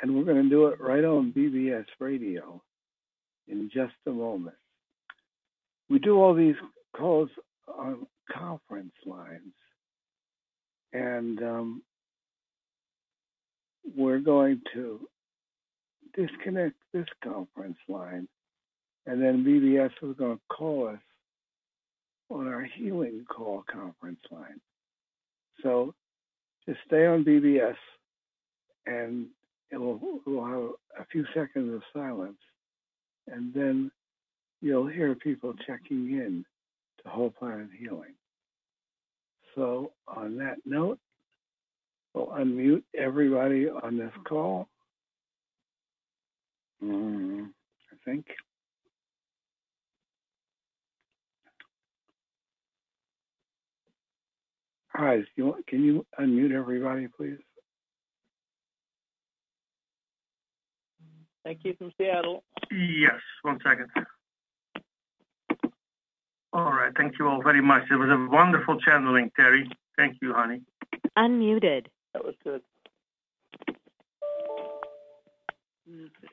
And we're going to do it right on BBS radio in just a moment. We do all these calls on conference lines, and um, we're going to disconnect this conference line, and then BBS is going to call us on our healing call conference line. So just stay on BBS and it'll, it'll have a few seconds of silence. And then you'll hear people checking in to Whole Planet Healing. So on that note, we'll unmute everybody on this call. Mm, I think. Want, can you unmute everybody, please? Thank you from Seattle. Yes, one second. All right, thank you all very much. It was a wonderful channeling, Terry. Thank you, honey. Unmuted. That was good.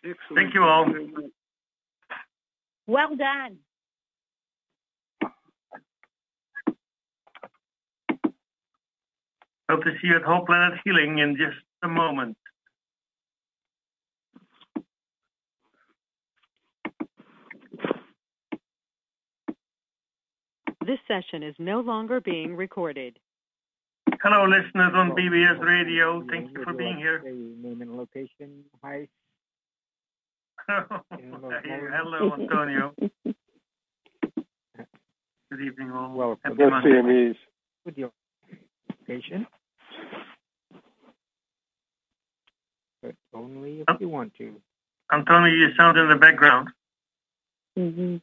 Excellent. Thank you all. Well done. Hope to see you at Whole Planet Healing in just a moment. This session is no longer being recorded. Hello, listeners on BBS Radio. Thank you for being here. Name and location. Hi. Hello, Antonio. Good evening, all. Welcome. Happy Good Monday. CMEs. With your location. But only if you want to. Antonio, you sound in the background. Mm-hmm.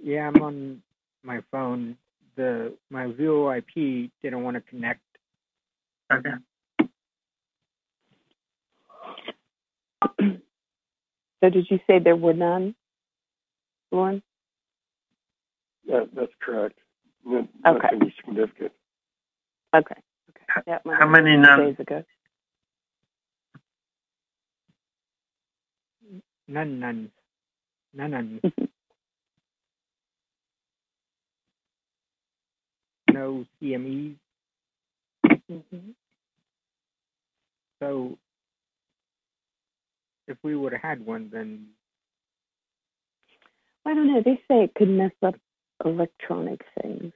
Yeah, I'm on my phone. The my VoIP didn't want to connect. Okay. So did you say there were none, Lauren? That, that's correct. N- Okay. Nothing significant. Okay. Okay. That might How many a none? Days ago. None, none, none, none. no CMEs. Mhm. So if we would have had one, then I don't know. They say it could mess up electronic things.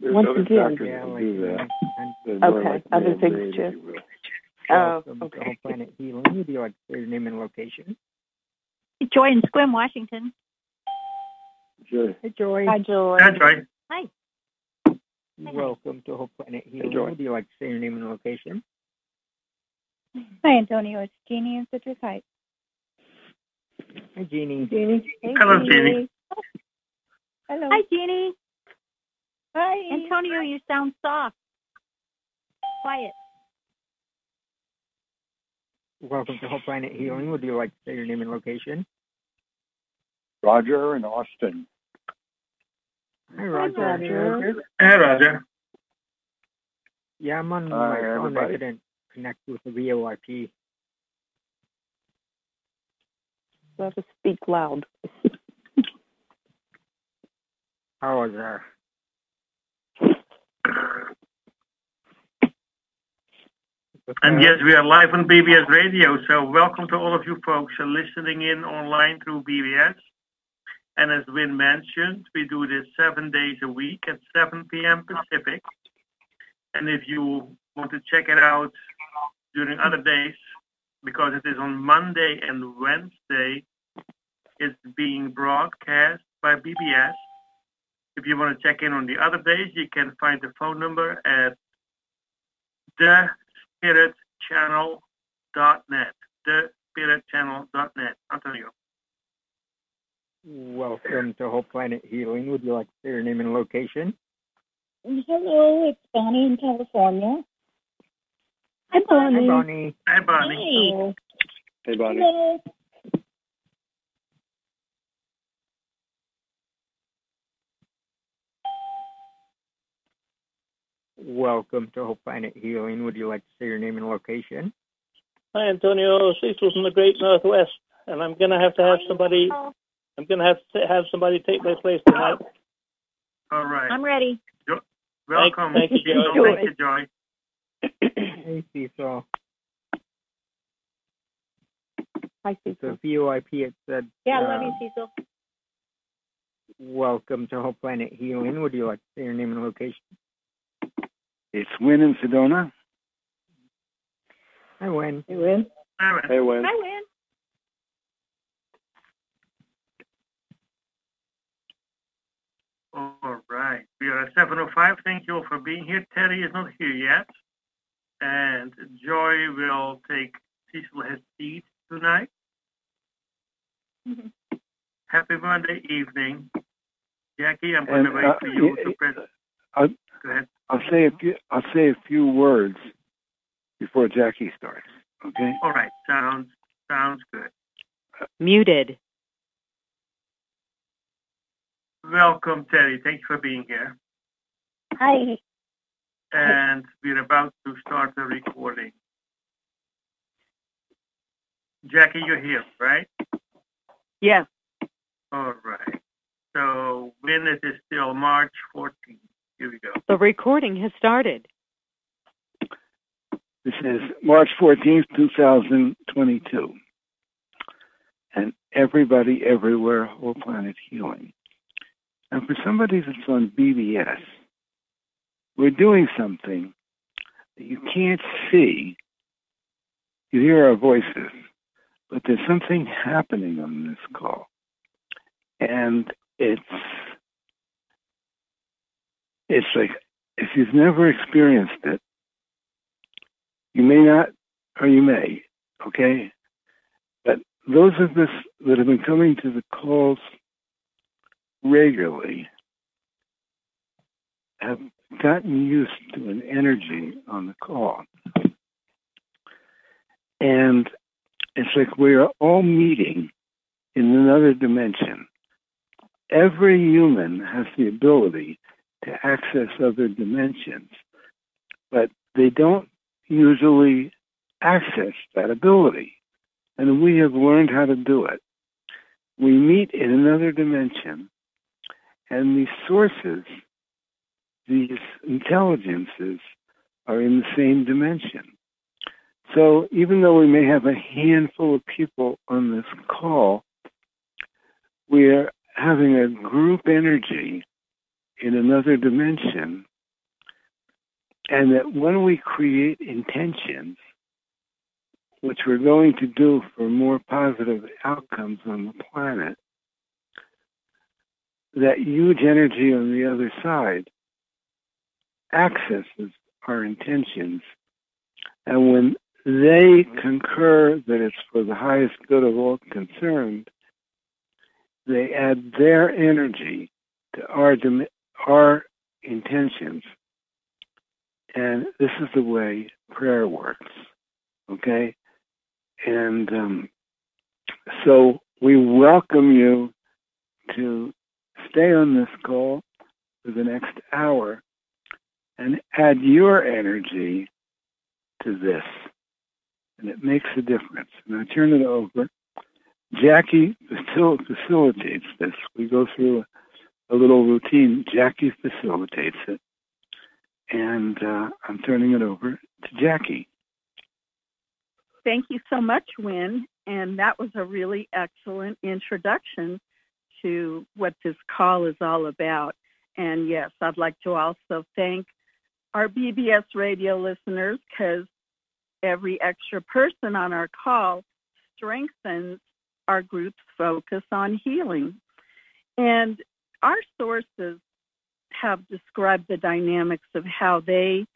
There's Once other again- factors yeah, like do that. and They're more Okay, like other things too. you. Oh, welcome to okay. Whole Planet Healing. Would you like your name and location? Joy in Sequim, Washington. Sure. Hey, Joy. Hi, Joy. Hi, Joy. Hi. Welcome to Whole Planet Healing. Joy. Would you like to say your name and location? Hi, Antonio. It's Jeannie in Citrus Heights. Hi, Jeannie. Jeannie. Hello, Jeannie. Oh, hello. Hi, Jeannie. Hi. Antonio, you sound soft. Quiet. Welcome to Whole Planet Healing. Would you like to say your name and location? Roger in Austin. Hi, Roger. Roger. Hey, Roger. Yeah, I'm on Hi, my phone. I couldn't connect with the VoIP. You have to speak loud. How was that? And yes, we are live on BBS Radio, so welcome to all of you folks listening in online through BBS. And as Wynn mentioned, we do this seven days a week at 7 p.m. Pacific. And if you want to check it out during other days, because it is on Monday and Wednesday, it's being broadcast by BBS. If you want to check in on the other days, you can find the phone number at thespiritchannel.net. Thespiritchannel.net. Antonio. Welcome to Whole Planet Healing. Would you like to say your name and location? Hello, it's Bonnie in California. Hi, Hi, Bonnie. Bonnie. Hi, Bonnie. Hi. Hey, Bonnie. Hello. Welcome to Whole Planet Healing. Would you like to say your name and location? Hi, Antonio. Cecil's in the Great Northwest, and I'm gonna have to have somebody. Oh, I'm gonna have to have somebody take my place tonight. All right. I'm ready. Welcome. thank you, Cecil. Joy. Thank you, Joy. Hey, Cecil. Hi, So Cecil. VoIP, it said, Yeah, I love uh, you, Cecil. welcome to Whole Planet Healing. Would you like to say your name and location? It's Wynn in Sedona. Hi, Wynn. Hey, Wynn. Hey, Wynn. Hi, Wynn. All right. We are at 7.05. Thank you all for being here. Terry is not here yet. And Joy will take Cecil his seat tonight. Happy Monday evening. Jackie, I'm going And, to wait uh, for you y- to press. I'll, Go ahead. I'll say a few. I'll say a few words before Jackie starts. Okay. All right. Sounds sounds good. Muted. Welcome, Terry. Thank you for being here. Hi. And we're about to start the recording. Jackie, you're here, right? Yes. All right. So when it is still March 14th. Here we go. The recording has started. This is March 14th, 2022. And everybody, everywhere, whole planet healing. And for somebody that's on BBS, we're doing something that you can't see. You hear our voices, but there's something happening on this call. And it's it's like if you've never experienced it, you may not, or you may, okay? But those of us that have been coming to the calls regularly have gotten used to an energy on the call. And it's like we are all meeting in another dimension. Every human has the ability to access other dimensions, but they don't usually access that ability. And we have learned how to do it. We meet in another dimension, and these sources, these intelligences, are in the same dimension. So even though we may have a handful of people on this call, we are having a group energy in another dimension. And that when we create intentions, which we're going to do for more positive outcomes on the planet, that huge energy on the other side accesses our intentions. And when they concur that it's for the highest good of all concerned, they add their energy to our our intentions. And this is the way prayer works. Okay? And um, so we welcome you to stay on this call for the next hour and add your energy to this. And it makes a difference. And I turn it over. Jackie facil- facilitates this. We go through a, a little routine. Jackie facilitates it. And uh, I'm turning it over to Jackie. Thank you so much, Wynn. And that was a really excellent introduction to what this call is all about. And yes, I'd like to also thank our BBS radio listeners because every extra person on our call strengthens our group's focus on healing. And our sources have described the dynamics of how they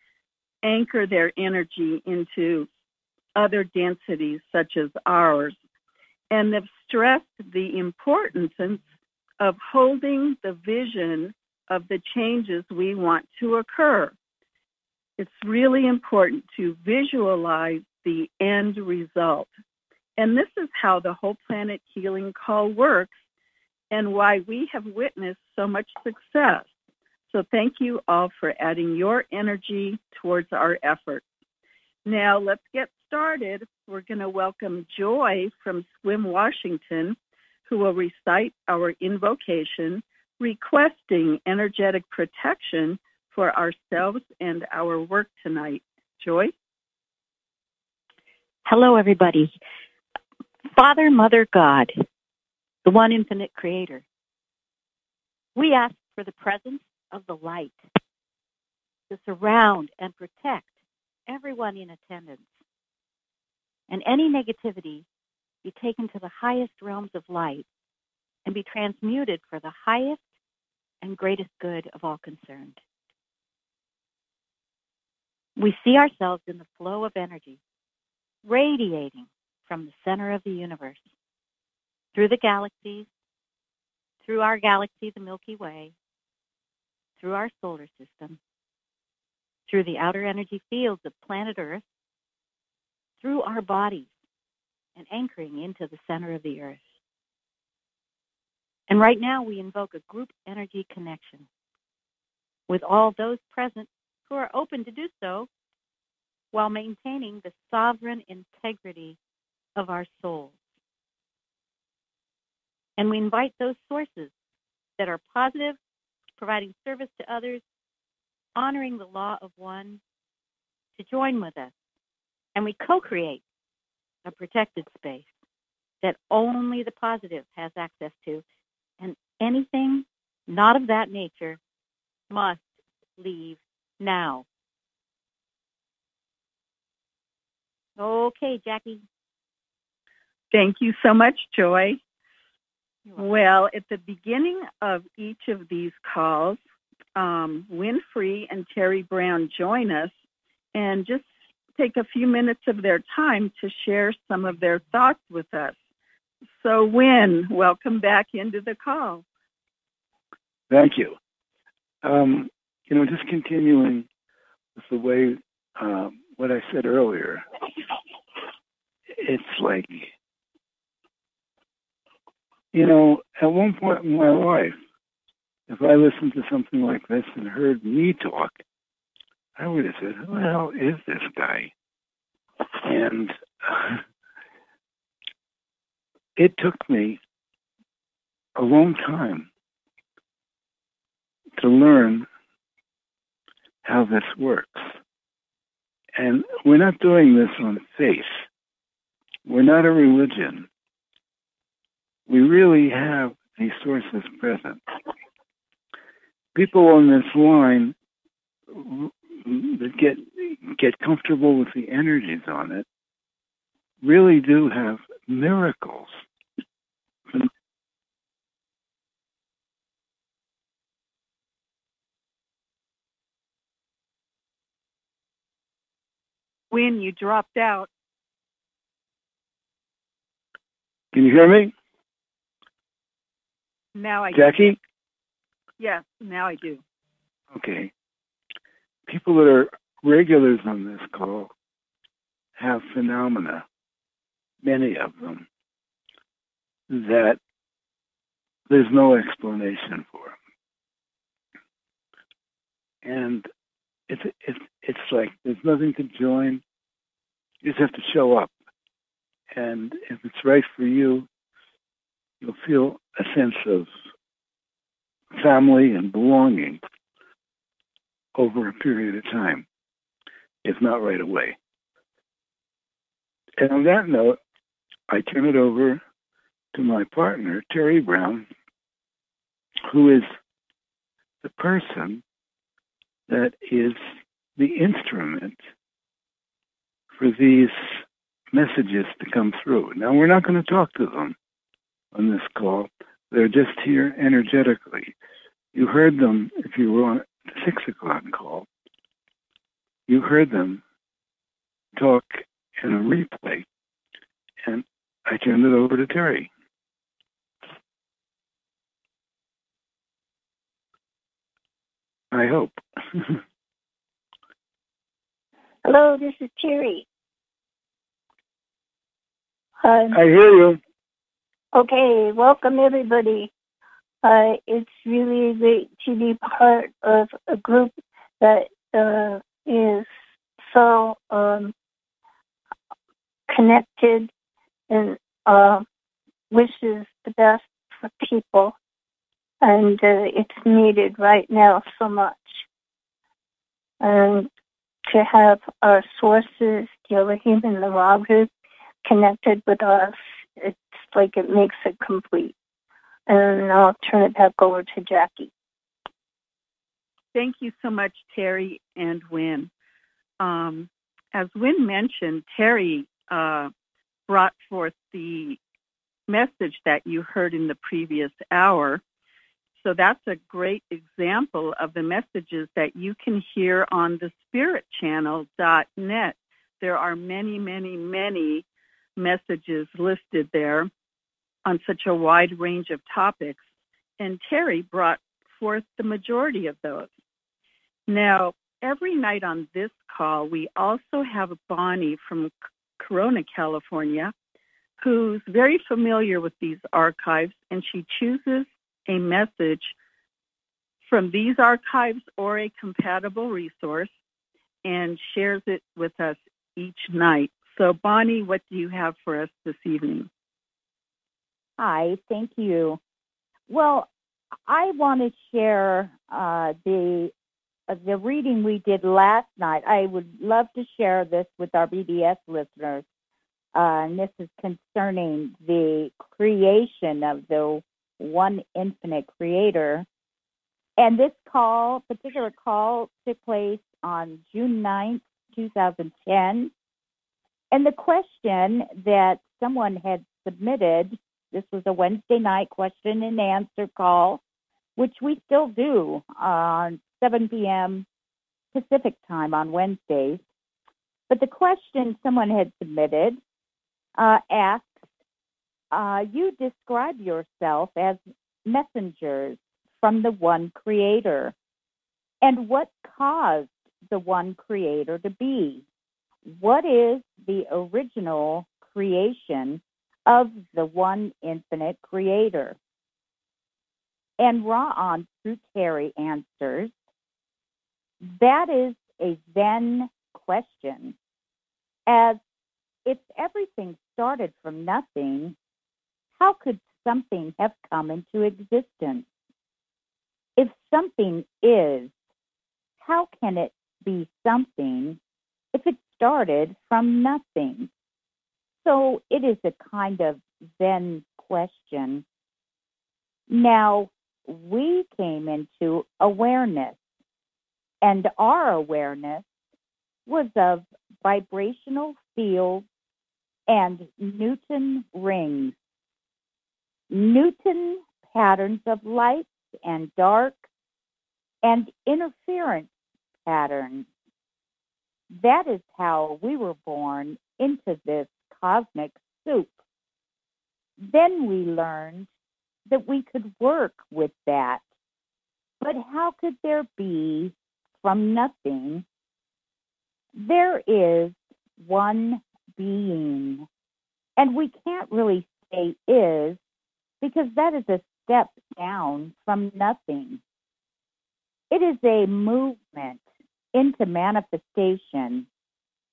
anchor their energy into other densities such as ours. And they've stressed the importance of holding the vision of the changes we want to occur. It's really important to visualize the end result. And this is how the whole planet healing call works and why we have witnessed so much success. So thank you all for adding your energy towards our effort. Now let's get started. We're going to welcome Joy from Sequim, Washington, who will recite our invocation requesting energetic protection for ourselves and our work tonight. Joy? Hello, everybody. Father, Mother, God, the one infinite creator, we ask for the presence of the light, to surround and protect everyone in attendance. And any negativity be taken to the highest realms of light and be transmuted for the highest and greatest good of all concerned. We see ourselves in the flow of energy, radiating from the center of the universe, through the galaxies, through our galaxy, the Milky Way, through our solar system, through the outer energy fields of planet Earth, through our bodies, and anchoring into the center of the Earth. And right now, we invoke a group energy connection with all those present who are open to do so while maintaining the sovereign integrity of our souls. And we invite those sources that are positive, providing service to others, honoring the law of one, to join with us. And we co create a protected space that only the positive has access to, and anything not of that nature must leave now. Okay, Jackie. Thank you so much, Joy. Well, at the beginning of each of these calls, um, Wynn Free and Terry Brown join us and just take a few minutes of their time to share some of their thoughts with us. So, Wynn, welcome back into the call. Thank you. Um, you know, just continuing with the way um, what I said earlier, it's like, you know, at one point in my life, if I listened to something like this and heard me talk, I would have said, "Who the hell is this guy?" And uh, it took me a long time to learn how this works. And we're not doing this on faith. We're not a religion. We really have these sources present. People on this line that get get comfortable with the energies on it really do have miracles. When you dropped out, Can you hear me, now I Jackie? Yes, now I do. Okay. People that are regulars on this call have phenomena, many of them, that there's no explanation for. And it's it's it's like there's nothing to join. You just have to show up. And if it's right for you, you'll feel a sense of family and belonging over a period of time, if not right away. And on that note, I turn it over to my partner, Terry Brown, who is the person that is the instrument for these messages to come through. Now, we're not going to talk to them on this call. They're just here energetically. You heard them if you were on the six o'clock call. You heard them talk in a replay, and I turned it over to Terry. I hope. Hello, this is Terry. Um, I hear you. Okay, welcome everybody. Uh, it's really great to be part of a group that uh, is so um, connected and uh, wishes the best for people. And uh, it's needed right now so much. And to have our sources, the Elohim and the Ra group, connected with us, it's like it makes it complete. And I'll turn it back over to Jackie. Thank you so much, Terry and Wynn. Um, as Wynn mentioned, Terry uh, brought forth the message that you heard in the previous hour. So that's a great example of the messages that you can hear on the spiritchannel.net. There are many, many, many messages listed there on such a wide range of topics. And Terry brought forth the majority of those. Now, every night on this call, we also have Bonnie from Corona, California, who's very familiar with these archives, and she chooses a message from these archives or a compatible resource and shares it with us each night. So, Bonnie, what do you have for us this evening? Hi, thank you. Well, I want to share uh, the uh, the reading we did last night. I would love to share this with our BBS listeners. Uh, and this is concerning the creation of the one infinite creator. And this call, particular call, took place on June 9th, 2010. And the question that someone had submitted, this was a Wednesday night question and answer call, which we still do on 7 p.m. Pacific time on Wednesdays. But the question someone had submitted uh, asks, uh, you describe yourself as messengers from the one creator. And what caused the one creator to be? What is the original creation of the one infinite creator? And Ra-On through Terry answers, that is a Zen question. As if everything started from nothing, how could something have come into existence? If something is, how can it be something if it started from nothing? So it is a kind of Zen question. Now, we came into awareness, and our awareness was of vibrational fields and Newton rings. Newton patterns of light and dark and interference patterns. That is how we were born into this cosmic soup. Then we learned that we could work with that. But how could there be from nothing? There is one being. And we can't really say is because that is a step down from nothing. It is a movement into manifestation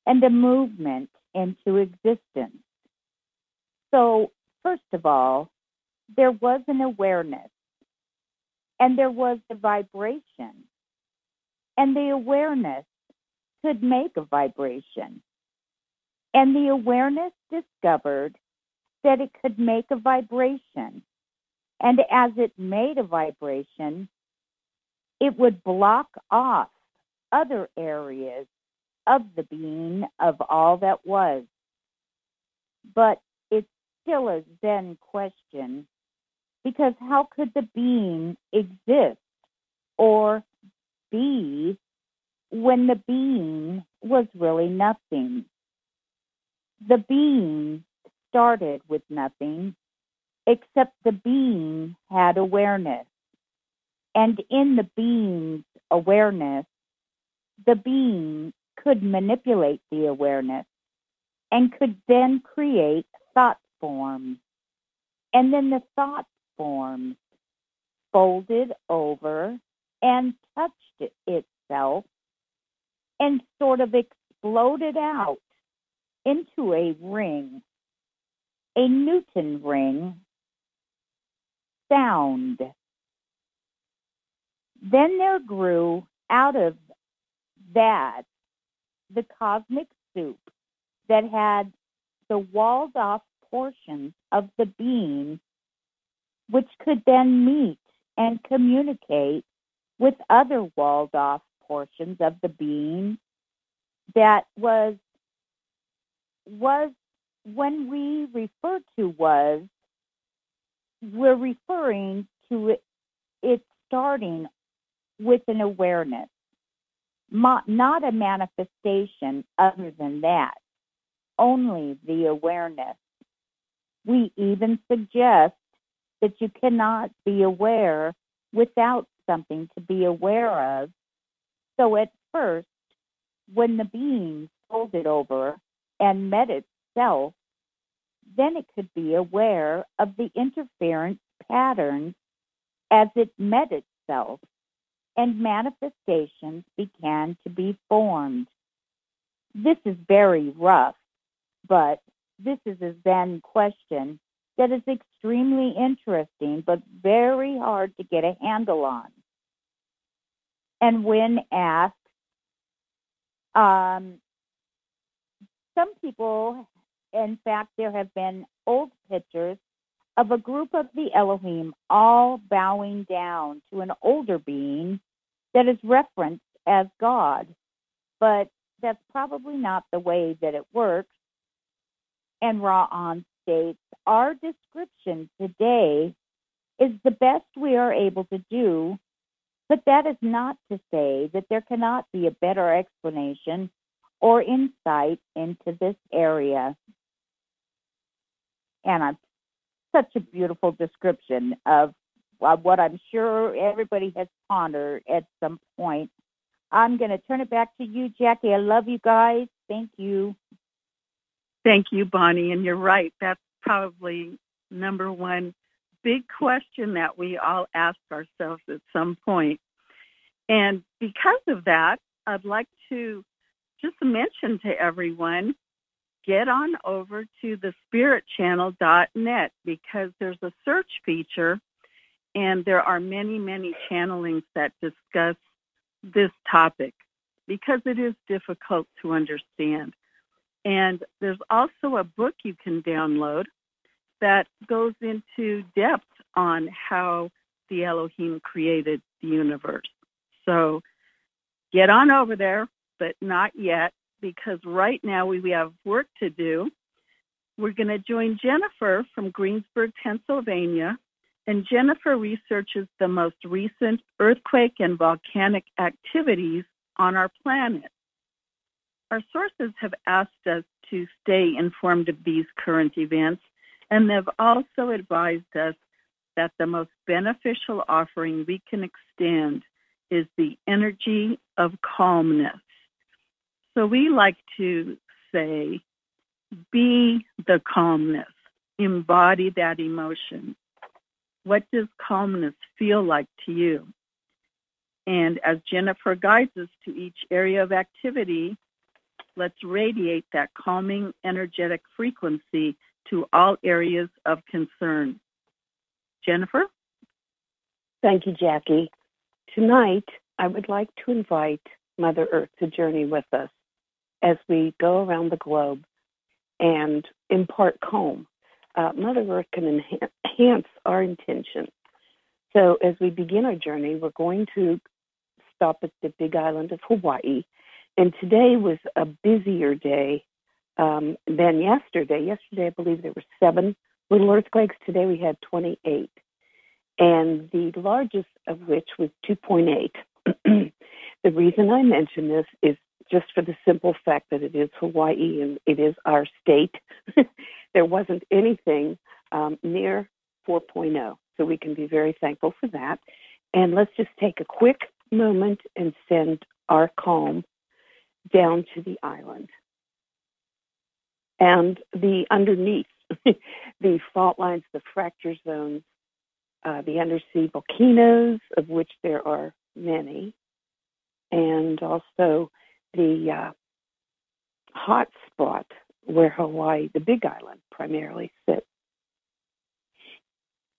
and a movement into existence. So, first of all, there was an awareness and there was a vibration, and the awareness could make a vibration. And the awareness discovered that it could make a vibration. And as it made a vibration, it would block off other areas of the being of all that was. But it's still a Zen question because how could the being exist or be when the being was really nothing? The being started with nothing, except the being had awareness. And in the being's awareness, the being could manipulate the awareness and could then create thought forms. And then the thought forms folded over and touched itself and sort of exploded out into a ring, a Newton ring, sound. Then there grew out of that the cosmic soup that had the walled off portions of the being, which could then meet and communicate with other walled off portions of the being that was was when we refer to was we're referring to it, it starting with an awareness Not a manifestation other than that only the awareness. We even suggest that you cannot be aware without something to be aware of. So at first when the being folded over and met itself, then it could be aware of the interference patterns as it met itself, and manifestations began to be formed. This is very rough, but this is a Zen question that is extremely interesting, but very hard to get a handle on. And when asked, um, some people, in fact, there have been old pictures of a group of the Elohim all bowing down to an older being that is referenced as God. But that's probably not the way that it works. And Ra'an states, Our description today is the best we are able to do, but that is not to say that there cannot be a better explanation or insight into this area. And I'm such a beautiful description of Uh, what I'm sure everybody has pondered at some point. I'm going to turn it back to you, Jackie. I love you guys. Thank you. Thank you, Bonnie. And you're right. That's probably number one big question that we all ask ourselves at some point. And because of that, I'd like to just mention to everyone get on over to the spiritchannel.net because there's a search feature and there are many, many channelings that discuss this topic because it is difficult to understand. And there's also a book you can download that goes into depth on how the Elohim created the universe. So get on over there, but not yet, because right now we, we have work to do. We're going to join Jennifer from Greensburg, Pennsylvania, and Jennifer researches the most recent earthquake and volcanic activities on our planet. Our sources have asked us to stay informed of these current events, and they've also advised us that the most beneficial offering we can extend is the energy of calmness. So we like to say, be the calmness, embody that emotion. What does calmness feel like to you? And as Jennifer guides us to each area of activity, let's radiate that calming energetic frequency to all areas of concern. Jennifer? Thank you, Jackie. Tonight, I would like to invite Mother Earth to journey with us as we go around the globe and impart calm. Uh, Mother Earth can enhance our intention. So, as we begin our journey, we're going to stop at the big island of Hawaii. And today was a busier day um, than yesterday. Yesterday, I believe there were seven little earthquakes. Today, we had 28 and the largest of which was 2.8. the reason I mention this is just for the simple fact that it is Hawaii and it is our state. there wasn't anything um, near 4.0, so we can be very thankful for that. And let's just take a quick moment and send our calm down to the island. And the underneath, the fault lines, the fracture zones, uh, the undersea volcanoes, of which there are many, and also the uh, hot spot where Hawaii, the Big Island, primarily sits.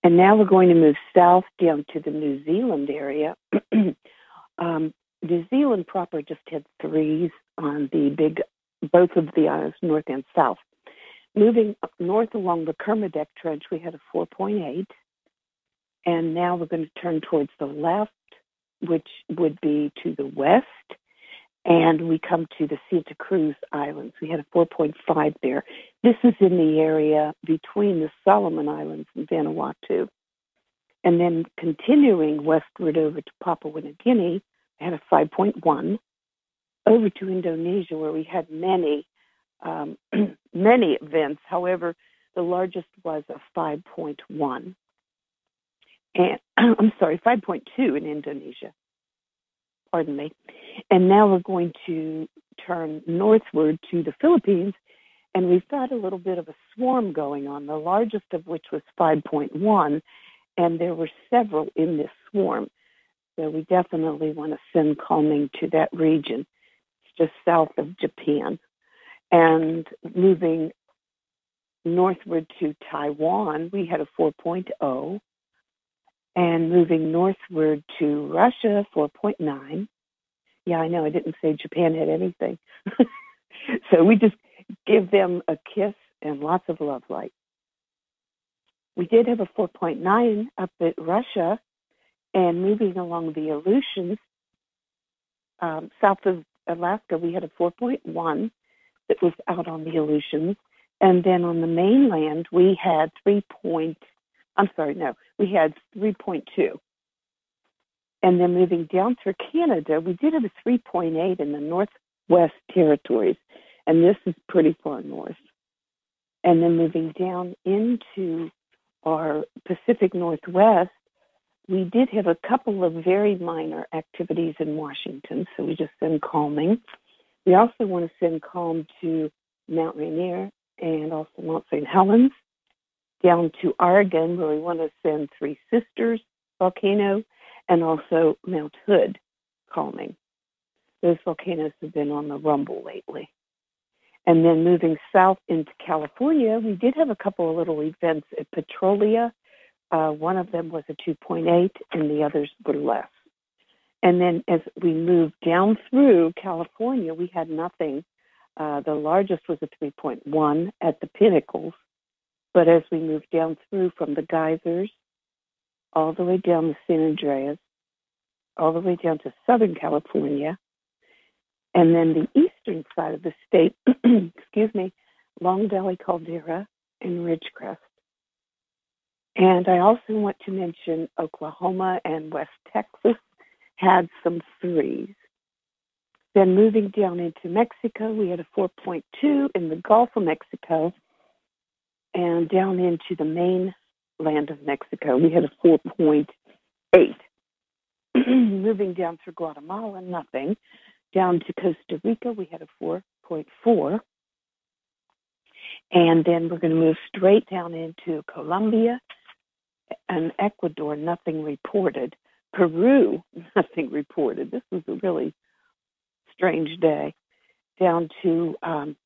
And now we're going to move south down to the New Zealand area. um, New Zealand proper just had threes on the big, both of the islands, north and south. Moving north along the Kermadec Trench, we had a 4.8. And now we're going to turn towards the left which would be to the west, and we come to the Santa Cruz Islands. We had a 4.5 there. This is in the area between the Solomon Islands and Vanuatu. And then continuing westward over to Papua New Guinea, I had a 5.1. Over to Indonesia, where we had many, um, many events. However, the largest was a 5.1. And I'm sorry, 5.2 in Indonesia. Pardon me. And now we're going to turn northward to the Philippines, and we've got a little bit of a swarm going on, the largest of which was 5.1, and there were several in this swarm. So we definitely want to send calming to that region. It's just south of Japan. And moving northward to Taiwan, we had a 4.0. And moving northward to Russia, 4.9. Yeah, I know I didn't say Japan had anything. so we just give them a kiss and lots of love light. We did have a 4.9 up at Russia, and moving along the Aleutians, um, south of Alaska, we had a 4.1 that was out on the Aleutians. And then on the mainland, we had 3. I'm sorry, no, we had 3.2. And then moving down through Canada, we did have a 3.8 in the Northwest Territories, and this is pretty far north. And then moving down into our Pacific Northwest, we did have a couple of very minor activities in Washington, so we just send calming. We also want to send calm to Mount Rainier and also Mount St. Helens, down to Oregon, where we want to send Three Sisters volcano and also Mount Hood calming. Those volcanoes have been on the rumble lately. And then moving south into California, we did have a couple of little events at Petrolia. Uh, one of them was a 2.8, and the others were less. And then as we moved down through California, we had nothing. Uh, the largest was a 3.1 at the Pinnacles. But as we move down through from the geysers all the way down to San Andreas, all the way down to Southern California, and then the eastern side of the state, excuse me, Long Valley Caldera and Ridgecrest. And I also want to mention Oklahoma and West Texas had some threes. Then moving down into Mexico, we had a 4.2 in the Gulf of Mexico. And down into the mainland of Mexico, we had a 4.8. moving down through Guatemala, nothing. Down to Costa Rica, we had a 4.4. And then we're going to move straight down into Colombia and Ecuador, nothing reported. Peru, nothing reported. This was a really strange day. Down to um,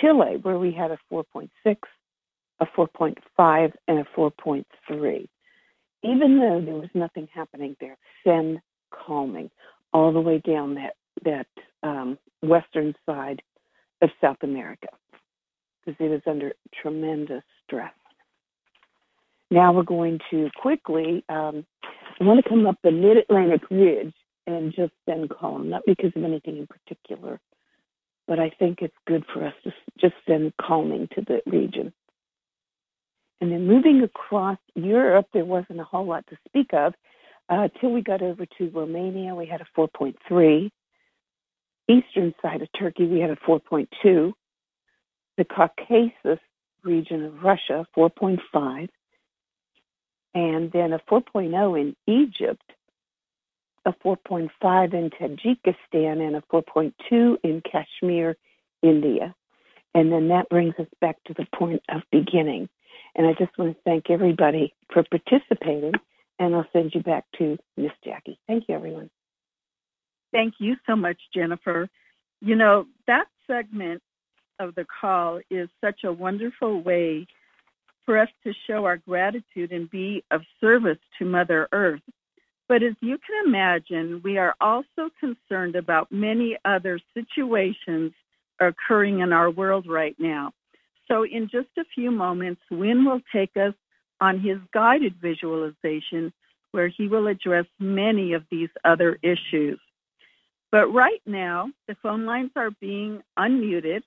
Chile, where we had a 4.6, a 4.5, and a 4.3. Even though there was nothing happening there, send calming all the way down that that um, western side of South America because it is under tremendous stress. Now we're going to quickly, um, I want to come up the Mid Atlantic Ridge and just send calm, not because of anything in particular, but I think it's good for us to just send calming to the region. And then moving across Europe, there wasn't a whole lot to speak of. Uh, till we got over to Romania, we had a 4.3. Eastern side of Turkey, we had a 4.2. The Caucasus region of Russia, 4.5 and then a 4.0 in Egypt, a 4.5 in Tajikistan, and a 4.2 in Kashmir, India. And then that brings us back to the point of beginning. And I just want to thank everybody for participating, and I'll send you back to Miss Jackie. Thank you, everyone. Thank you so much, Jennifer. You know, that segment of the call is such a wonderful way for us to show our gratitude and be of service to Mother Earth. But as you can imagine, we are also concerned about many other situations occurring in our world right now. So, in just a few moments, Wynn will take us on his guided visualization where he will address many of these other issues. But right now, the phone lines are being unmuted,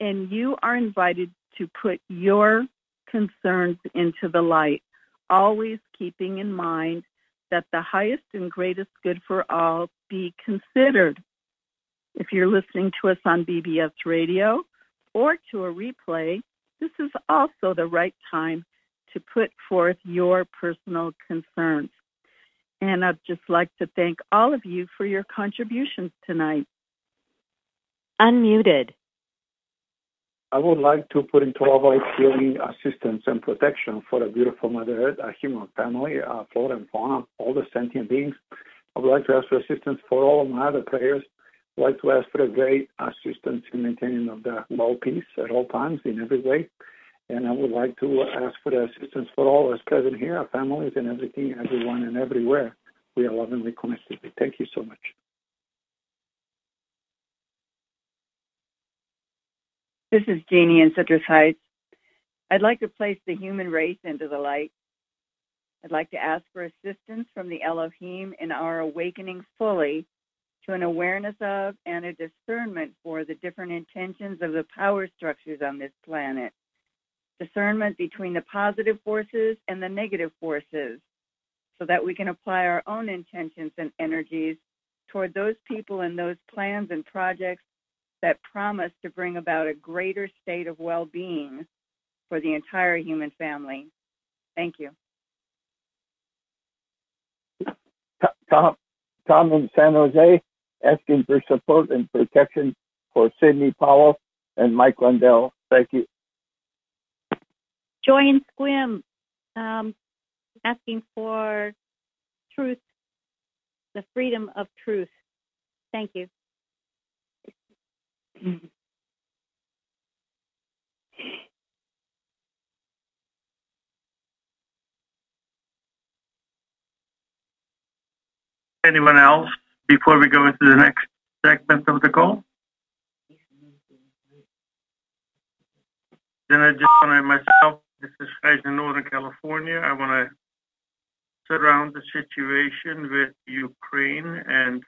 and you are invited to put your concerns into the light, always keeping in mind that the highest and greatest good for all be considered. If you're listening to us on BBS radio or to a replay, this is also the right time to put forth your personal concerns. And I'd just like to thank all of you for your contributions tonight. Unmuted. I would like to put into our healing assistance and protection for the beautiful Mother Earth, our human family, uh, flora and fauna, all the sentient beings. I would like to ask for assistance for all of my other prayers. I'd like to ask for a great assistance in maintaining of the world peace at all times in every way. And I would like to ask for the assistance for all of us present here, our families and everything, everyone and everywhere. We are lovingly connected. Thank you so much. This is Jeannie in Citrus Heights. I'd like to place the human race into the light. I'd like to ask for assistance from the Elohim in our awakening fully to an awareness of and a discernment for the different intentions of the power structures on this planet. Discernment between the positive forces and the negative forces so that we can apply our own intentions and energies toward those people and those plans and projects that promise to bring about a greater state of well being for the entire human family. Thank you. Tom, Tom in San Jose asking for support and protection for Sidney Powell and Mike Lindell. Thank you. Joy and Sequim um, asking for truth, the freedom of truth. Thank you. Anyone else before we go into the next segment of the call? Then I just want to myself, this is guys in Northern California. I want to surround the situation with Ukraine and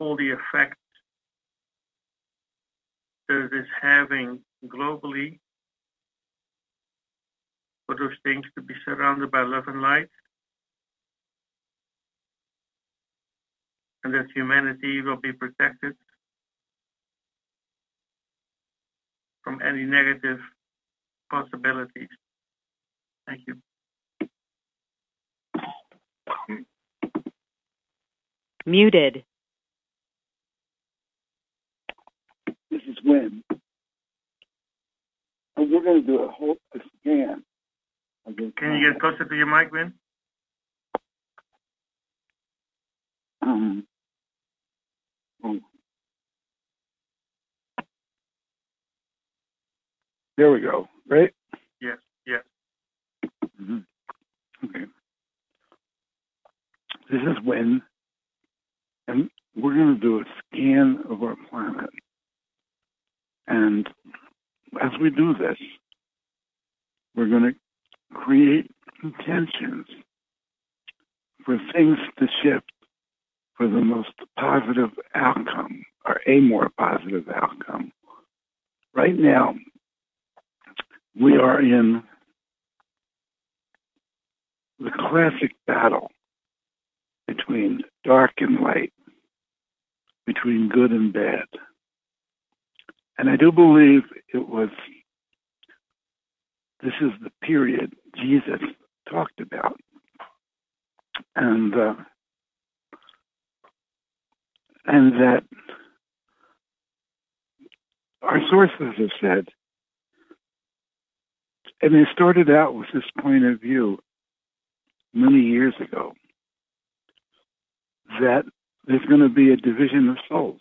all the effects is having globally for those things to be surrounded by love and light. And that humanity will be protected from any negative possibilities. Thank you. Muted. This is Wynn. And we're going to do a whole a scan. of the Can you get closer to your mic, Vin? Um, oh. There we go. Right? Yes, yes. hmm Okay. This is Wynn, and we're going to do a scan of our planet. And as we do this, we're going to create intentions for things to shift for the most positive outcome or a more positive outcome. Right now, we are in the classic battle between dark and light, between good and bad. And I do believe it was, this is the period Jesus talked about. And, uh, and that our sources have said, and they started out with this point of view many years ago that there's going to be a division of souls.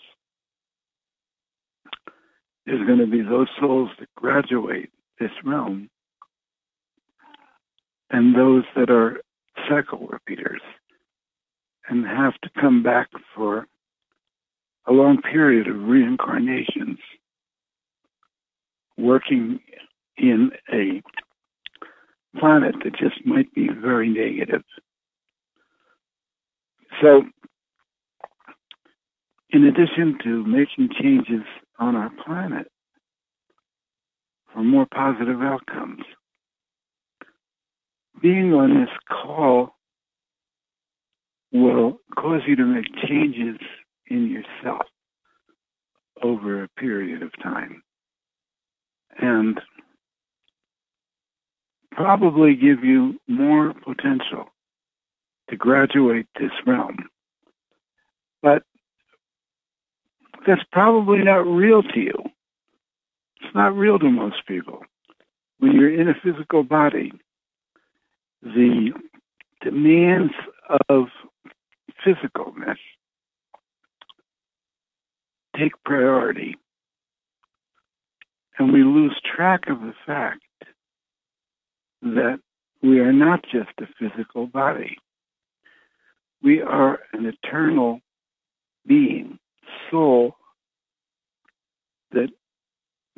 There's going to be those souls that graduate this realm and those that are cycle repeaters and have to come back for a long period of reincarnations working in a planet that just might be very negative. So, in addition to making changes on our planet for more positive outcomes, being on this call will cause you to make changes in yourself over a period of time and probably give you more potential to graduate this realm. But that's probably not real to you. It's not real to most people. When you're in a physical body, the demands of physicalness take priority. And we lose track of the fact that we are not just a physical body. We are an eternal being, soul, that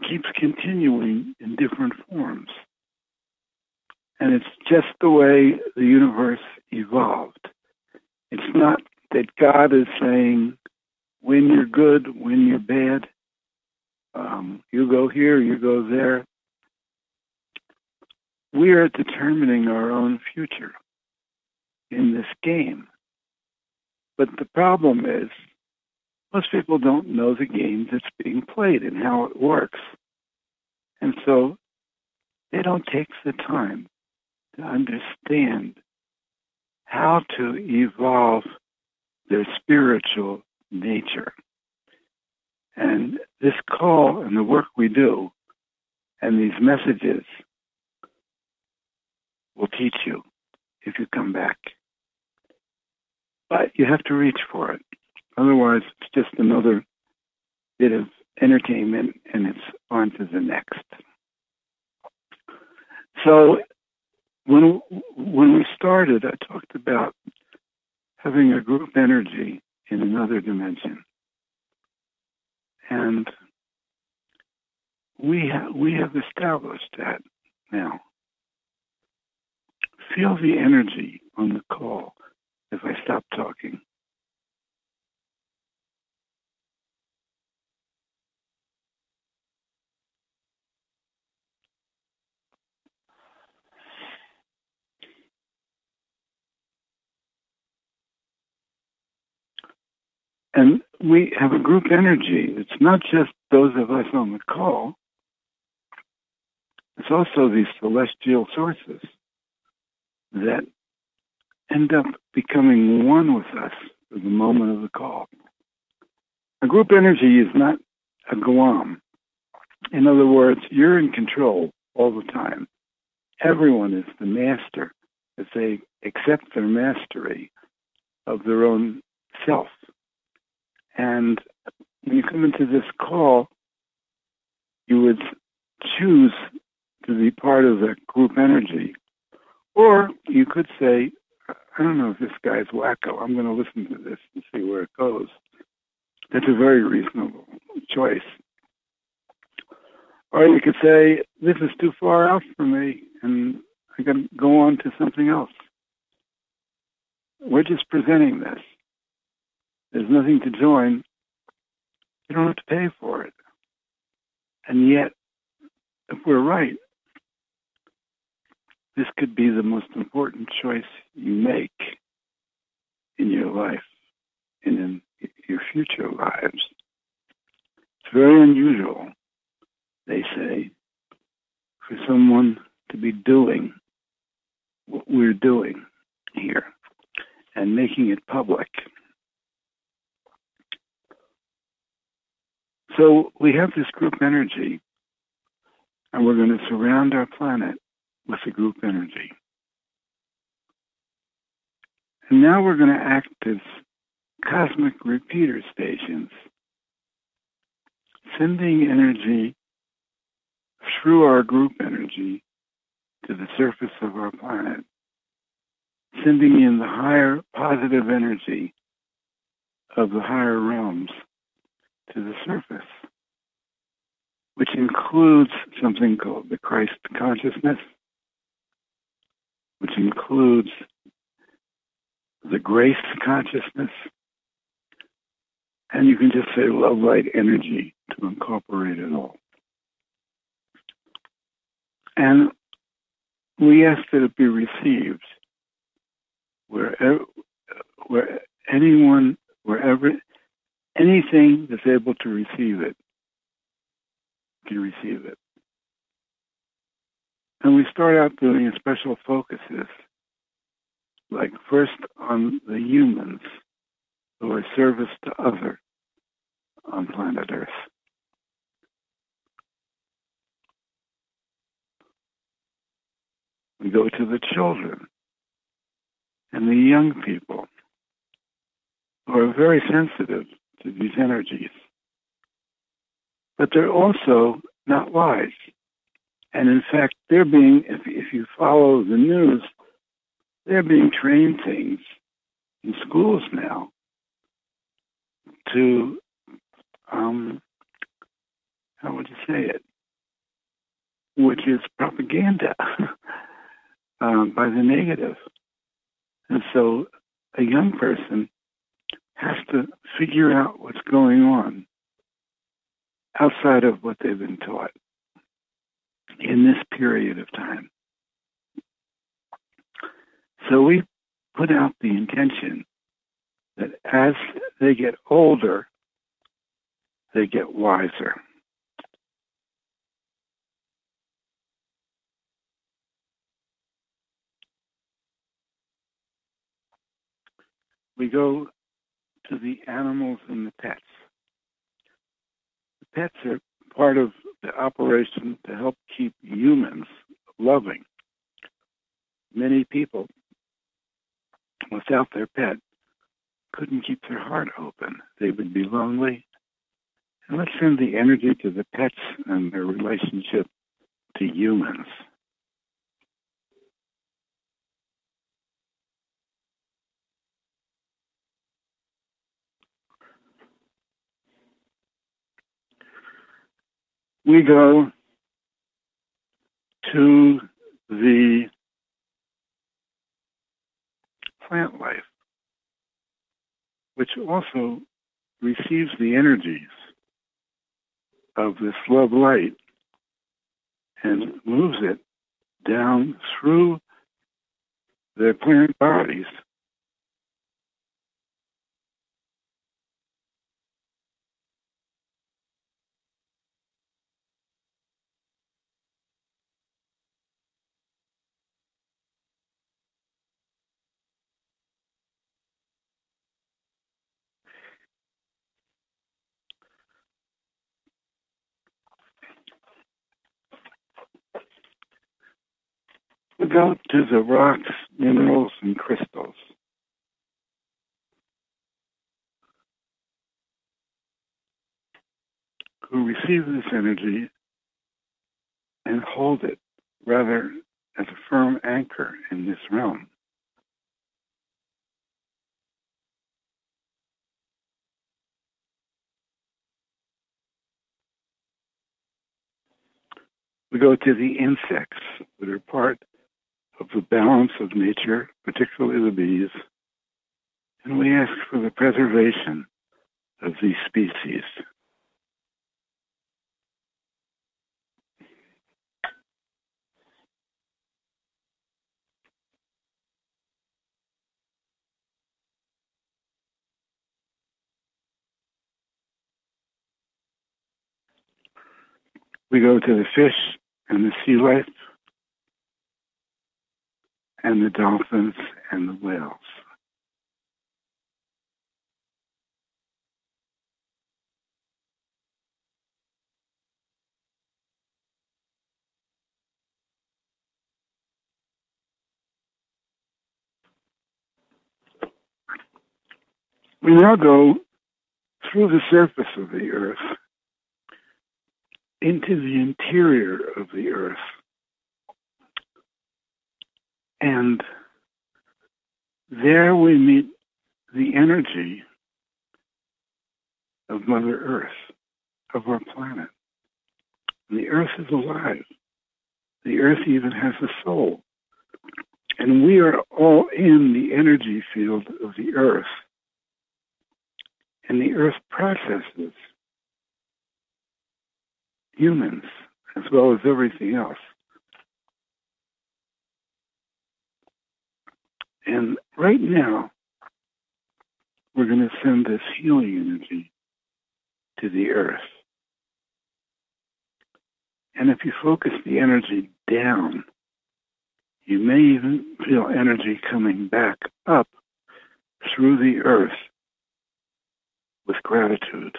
keeps continuing in different forms. And it's just the way the universe evolved. It's not that God is saying, when you're good, when you're bad, um, you go here, you go there. We are determining our own future in this game. But the problem is, most people don't know the game that's being played and how it works. And so they don't take the time to understand how to evolve their spiritual nature. And this call and the work we do and these messages will teach you if you come back. But you have to reach for it. Otherwise, it's just another bit of entertainment and it's on to the next. So when when we started, I talked about having a group energy in another dimension, and we ha- we have established that now. Feel the energy on the call if I stop talking. And we have a group energy. It's not just those of us on the call. It's also these celestial sources that end up becoming one with us at the moment of the call. A group energy is not a Guam. In other words, you're in control all the time. Everyone is the master as they accept their mastery of their own self. And when you come into this call, you would choose to be part of the group energy. Or you could say, I don't know if this guy's wacko. I'm going to listen to this and see where it goes. That's a very reasonable choice. Or you could say, this is too far out for me and I to go on to something else. We're just presenting this. There's nothing to join. You don't have to pay for it. And yet, if we're right, this could be the most important choice you make in your life and in your future lives. It's very unusual, they say, for someone to be doing what we're doing here and making it public. So we have this group energy, and we're going to surround our planet with the group energy. And now we're going to act as cosmic repeater stations, sending energy through our group energy to the surface of our planet, sending in the higher positive energy of the higher realms to the surface, which includes something called the Christ consciousness, which includes the grace consciousness, and you can just say love light energy to incorporate it all. And we ask that it be received wherever, where anyone, wherever, anything that's able to receive it can receive it. And we start out doing special focuses, like first on the humans who are service to other on planet Earth. We go to the children and the young people who are very sensitive to these energies. But they're also not wise. And in fact, they're being, if, if you follow the news, they're being trained things in schools now to, um, how would you say it? Which is propaganda um, by the negative. And so a young person has to figure out what's going on outside of what they've been taught in this period of time. So we put out the intention that as they get older, they get wiser. We go to the animals and the pets. The pets are part of the operation to help keep humans loving. Many people, without their pet, couldn't keep their heart open. They would be lonely. And let's send the energy to the pets and their relationship to humans. We go to the plant life, which also receives the energies of this love light and moves it down through their plant bodies go to the rocks, minerals, and crystals. Who receive this energy and hold it rather as a firm anchor in this realm. We go to the insects that are part of the balance of nature, particularly the bees, and we ask for the preservation of these species. We go to the fish and the sea life and the dolphins and the whales. We now go through the surface of the earth into the interior of the earth and there we meet the energy of Mother Earth, of our planet. The Earth is alive. The Earth even has a soul. And we are all in the energy field of the earth. And the earth processes humans as well as everything else. And right now, we're going to send this healing energy to the earth. And if you focus the energy down, you may even feel energy coming back up through the earth with gratitude.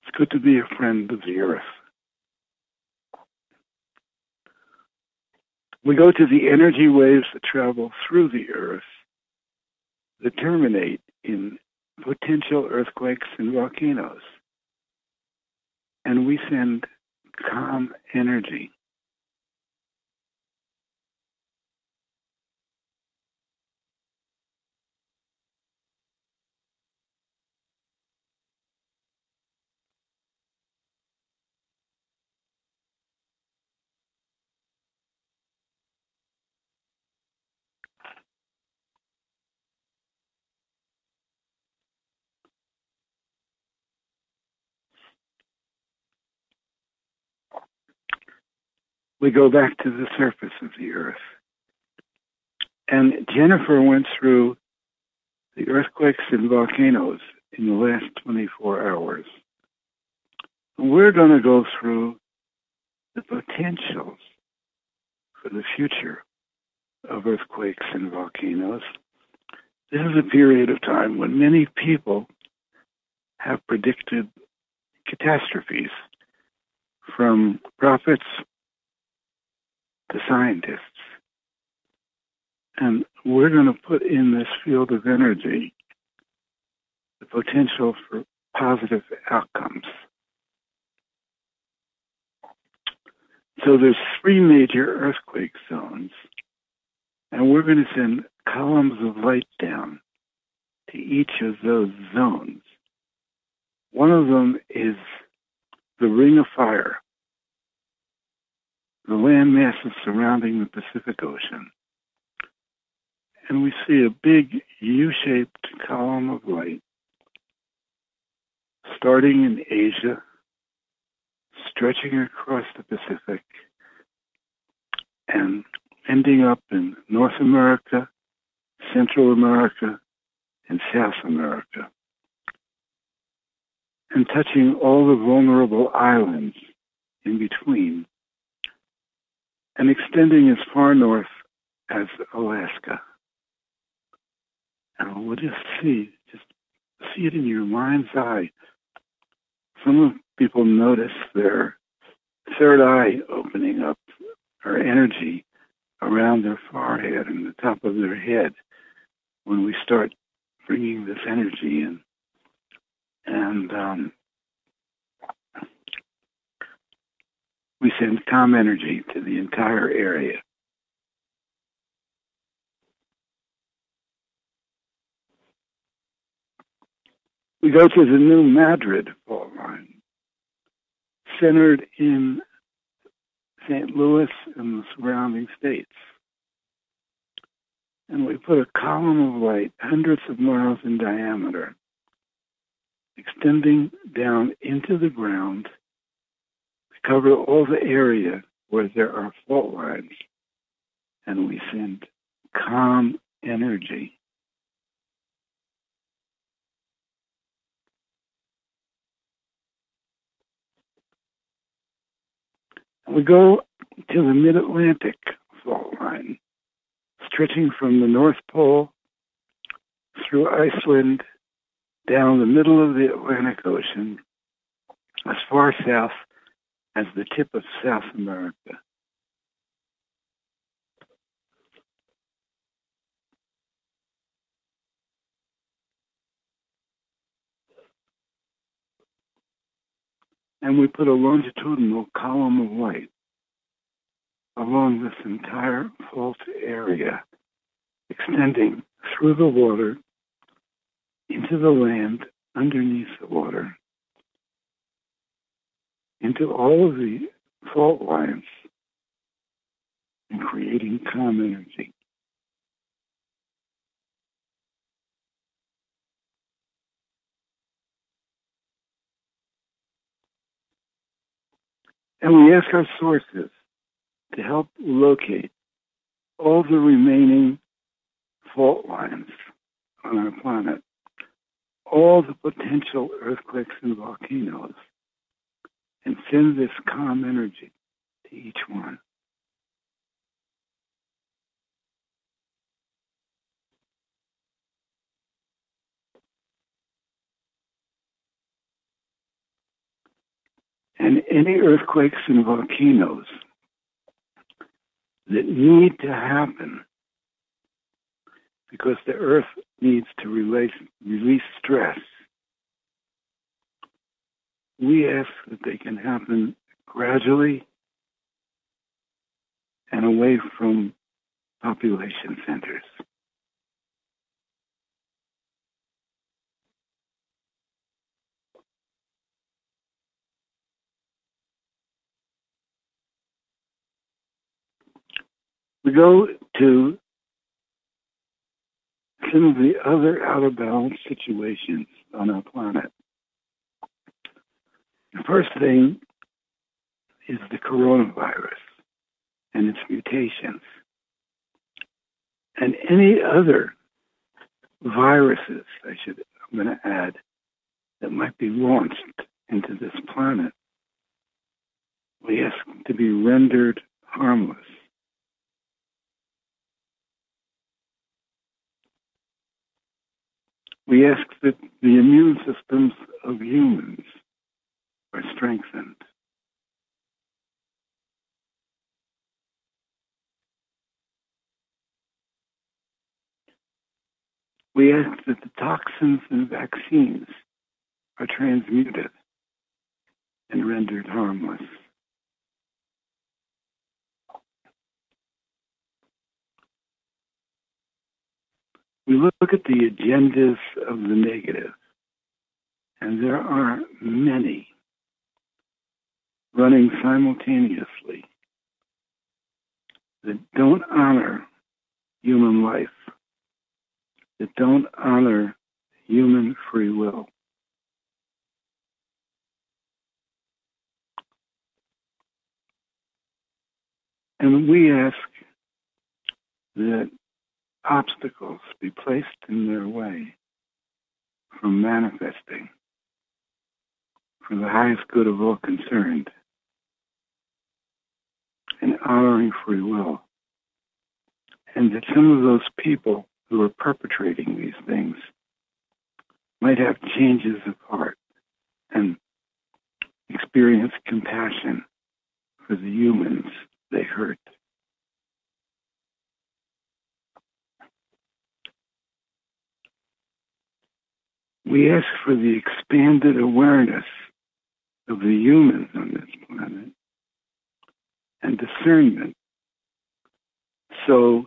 It's good to be a friend of the earth. We go to the energy waves that travel through the earth that terminate in potential earthquakes and volcanoes. And we send calm energy. We go back to the surface of the earth. And Jennifer went through the earthquakes and volcanoes in the last 24 hours. We're going to go through the potentials for the future of earthquakes and volcanoes. This is a period of time when many people have predicted catastrophes from prophets the scientists. And we're going to put in this field of energy the potential for positive outcomes. So there's three major earthquake zones, and we're going to send columns of light down to each of those zones. One of them is the Ring of Fire, the land masses surrounding the Pacific Ocean. And we see a big U-shaped column of light starting in Asia, stretching across the Pacific, and ending up in North America, Central America, and South America, and touching all the vulnerable islands in between and extending as far north as Alaska. And we'll just see, just see it in your mind's eye. Some people notice their third eye opening up, or energy around their forehead and the top of their head when we start bringing this energy in. And um, we send calm energy to the entire area. We go to the New Madrid fault line, centered in St. Louis and the surrounding states. And we put a column of light hundreds of miles in diameter, extending down into the ground cover all the area where there are fault lines, and we send calm energy. We go to the mid Atlantic fault line, stretching from the North Pole through Iceland down the middle of the Atlantic Ocean as far south as the tip of South America. And we put a longitudinal column of light along this entire fault area, extending through the water into the land underneath the water, into all of the fault lines, and creating calm energy. And we ask our sources to help locate all the remaining fault lines on our planet, all the potential earthquakes and volcanoes, and send this calm energy to each one. And any earthquakes and volcanoes that need to happen because the earth needs to release, release stress. We ask that they can happen gradually and away from population centers. We go to some of the other out of balance situations on our planet. The first thing is the coronavirus and its mutations. And any other viruses, I should, I'm going to add, that might be launched into this planet, we ask to be rendered harmless. We ask that the immune systems of humans are strengthened. We ask that the toxins and vaccines are transmuted and rendered harmless. We look at the agendas of the negative, and there are many running simultaneously that don't honor human life, that don't honor human free will. And we ask that obstacles be placed in their way from manifesting for the highest good of all concerned and honoring free will. And that some of those people who are perpetrating these things might have changes of heart and experience compassion for the humans they hurt. We ask for the expanded awareness of the humans on this planet and discernment so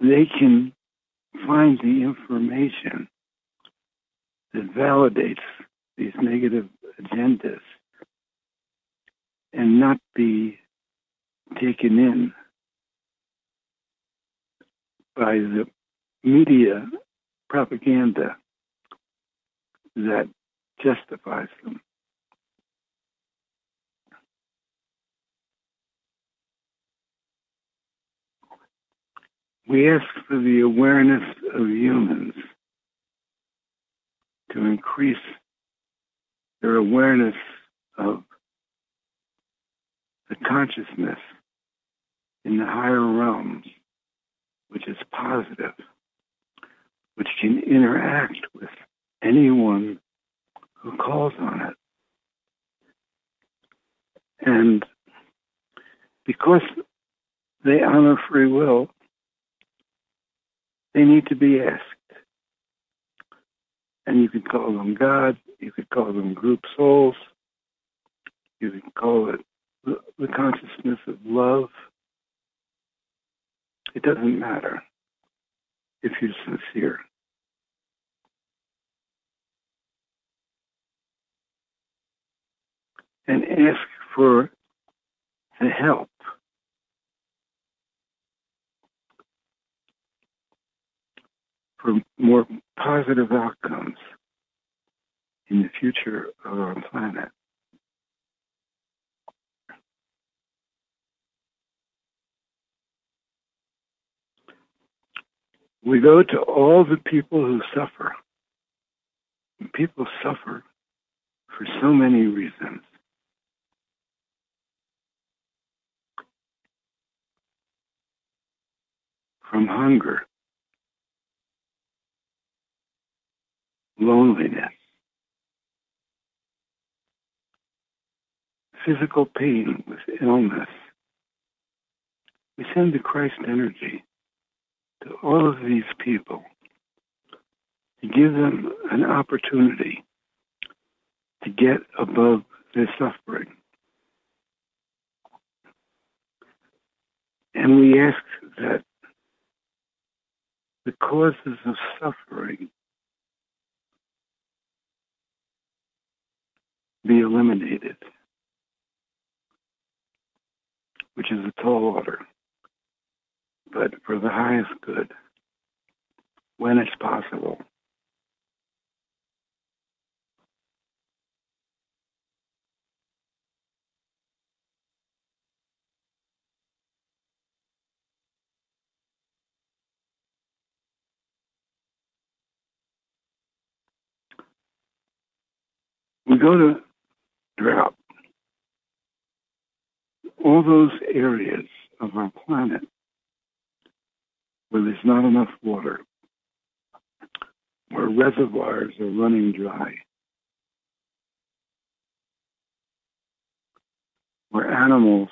they can find the information that validates these negative agendas and not be taken in by the media propaganda that justifies them. We ask for the awareness of humans to increase their awareness of the consciousness in the higher realms, which is positive, which can interact with anyone who calls on it. And because they honor free will, they need to be asked. And you could call them God, you could call them group souls, you could call it the, consciousness of love. It doesn't matter if you're sincere. And ask for the help for more positive outcomes in the future of our planet. We go to all the people who suffer. People suffer for so many reasons. From hunger, loneliness, physical pain with illness. We send the Christ energy to all of these people to give them an opportunity to get above their suffering. And we ask that the causes of suffering be eliminated, which is a tall order, but for the highest good when it's possible. we go to drought. All those areas of our planet where there's not enough water, where reservoirs are running dry, where animals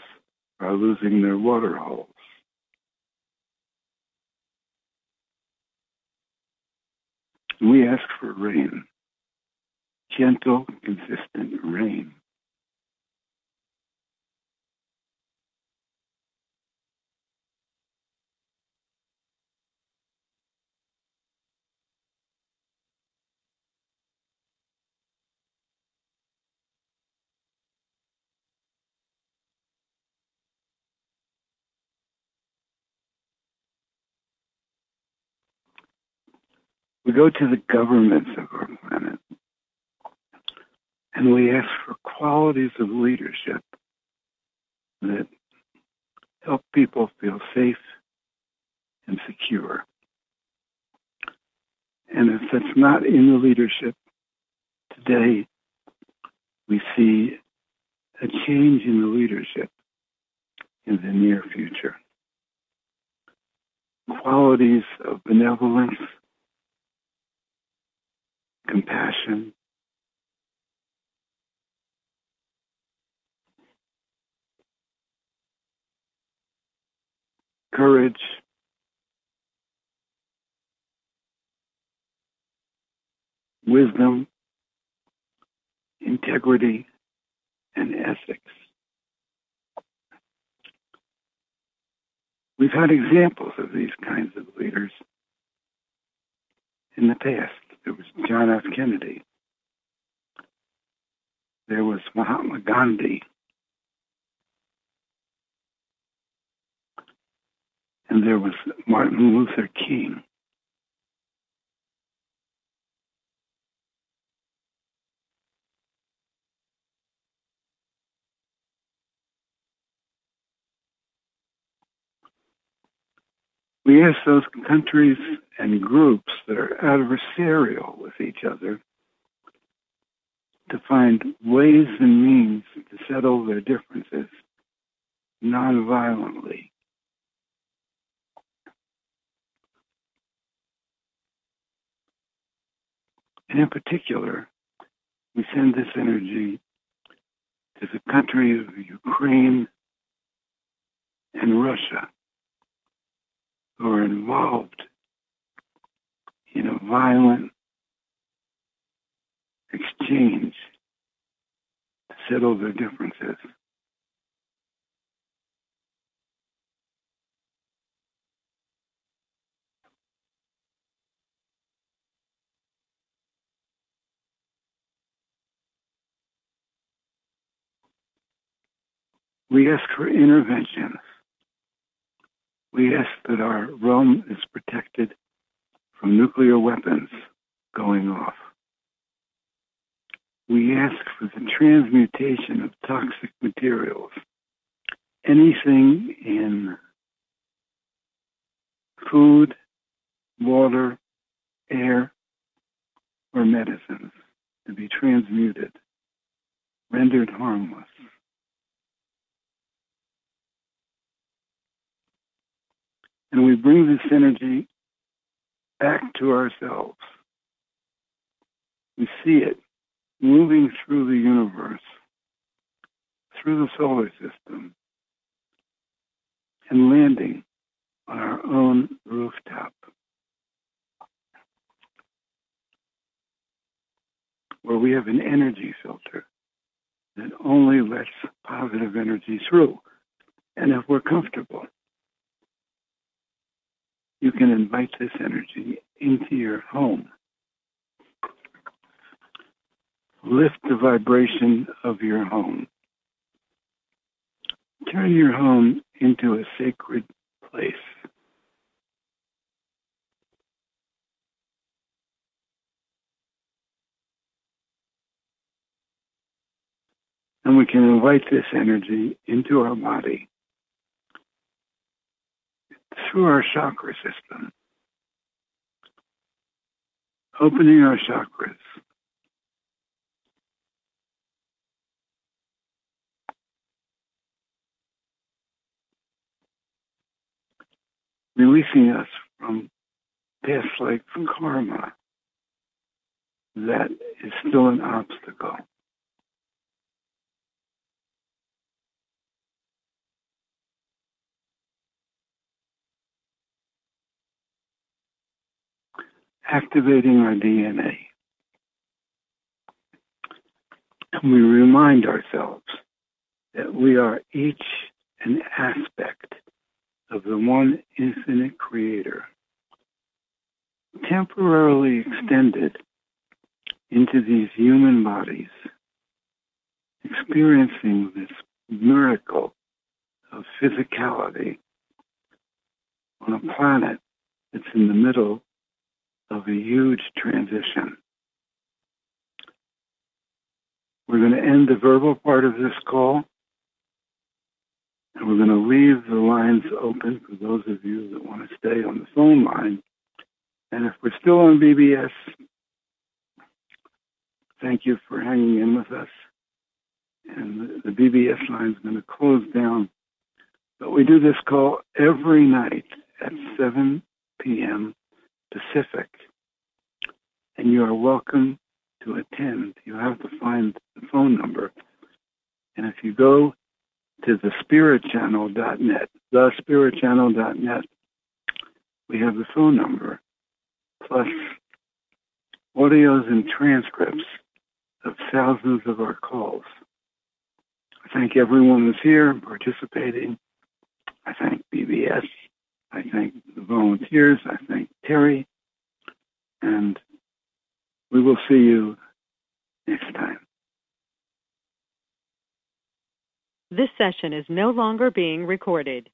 are losing their water holes. We ask for rain gentle, consistent rain. We go to the governments of our planet and we ask for qualities of leadership that help people feel safe and secure. And if that's not in the leadership today, we see a change in the leadership in the near future. Qualities of benevolence, compassion, courage, wisdom, integrity, and ethics. We've had examples of these kinds of leaders in the past. There was John F. Kennedy. There was Mahatma Gandhi. And there was Martin Luther King. We ask those countries and groups that are adversarial with each other to find ways and means to settle their differences nonviolently And in particular, we send this energy to the country of Ukraine and Russia, who are involved in a violent exchange to settle their differences. We ask for interventions. We ask that our realm is protected from nuclear weapons going off. We ask for the transmutation of toxic materials. Anything in food, water, air, or medicines to be transmuted, rendered harmless. And we bring this energy back to ourselves. We see it moving through the universe, through the solar system, and landing on our own rooftop. Where we have an energy filter that only lets positive energy through. And if we're comfortable, you can invite this energy into your home. Lift the vibration of your home. Turn your home into a sacred place. And we can invite this energy into our body through our chakra system, opening our chakras. Releasing us from past life from karma that is still an obstacle. Activating our DNA. And we remind ourselves that we are each an aspect of the one infinite creator, temporarily extended into these human bodies, experiencing this miracle of physicality on a planet that's in the middle of a huge transition. We're going to end the verbal part of this call, and we're going to leave the lines open for those of you that want to stay on the phone line. And if we're still on BBS, thank you for hanging in with us. And the, BBS line is going to close down. But we do this call every night at 7 p.m. Pacific, and you are welcome to attend. You have to find the phone number. And if you go to thespiritchannel.net, thespiritchannel.net, we have the phone number, plus audios and transcripts of thousands of our calls. I thank everyone who's here participating. I thank BBS I thank the volunteers. I thank Terry. And we will see you next time. This session is no longer being recorded.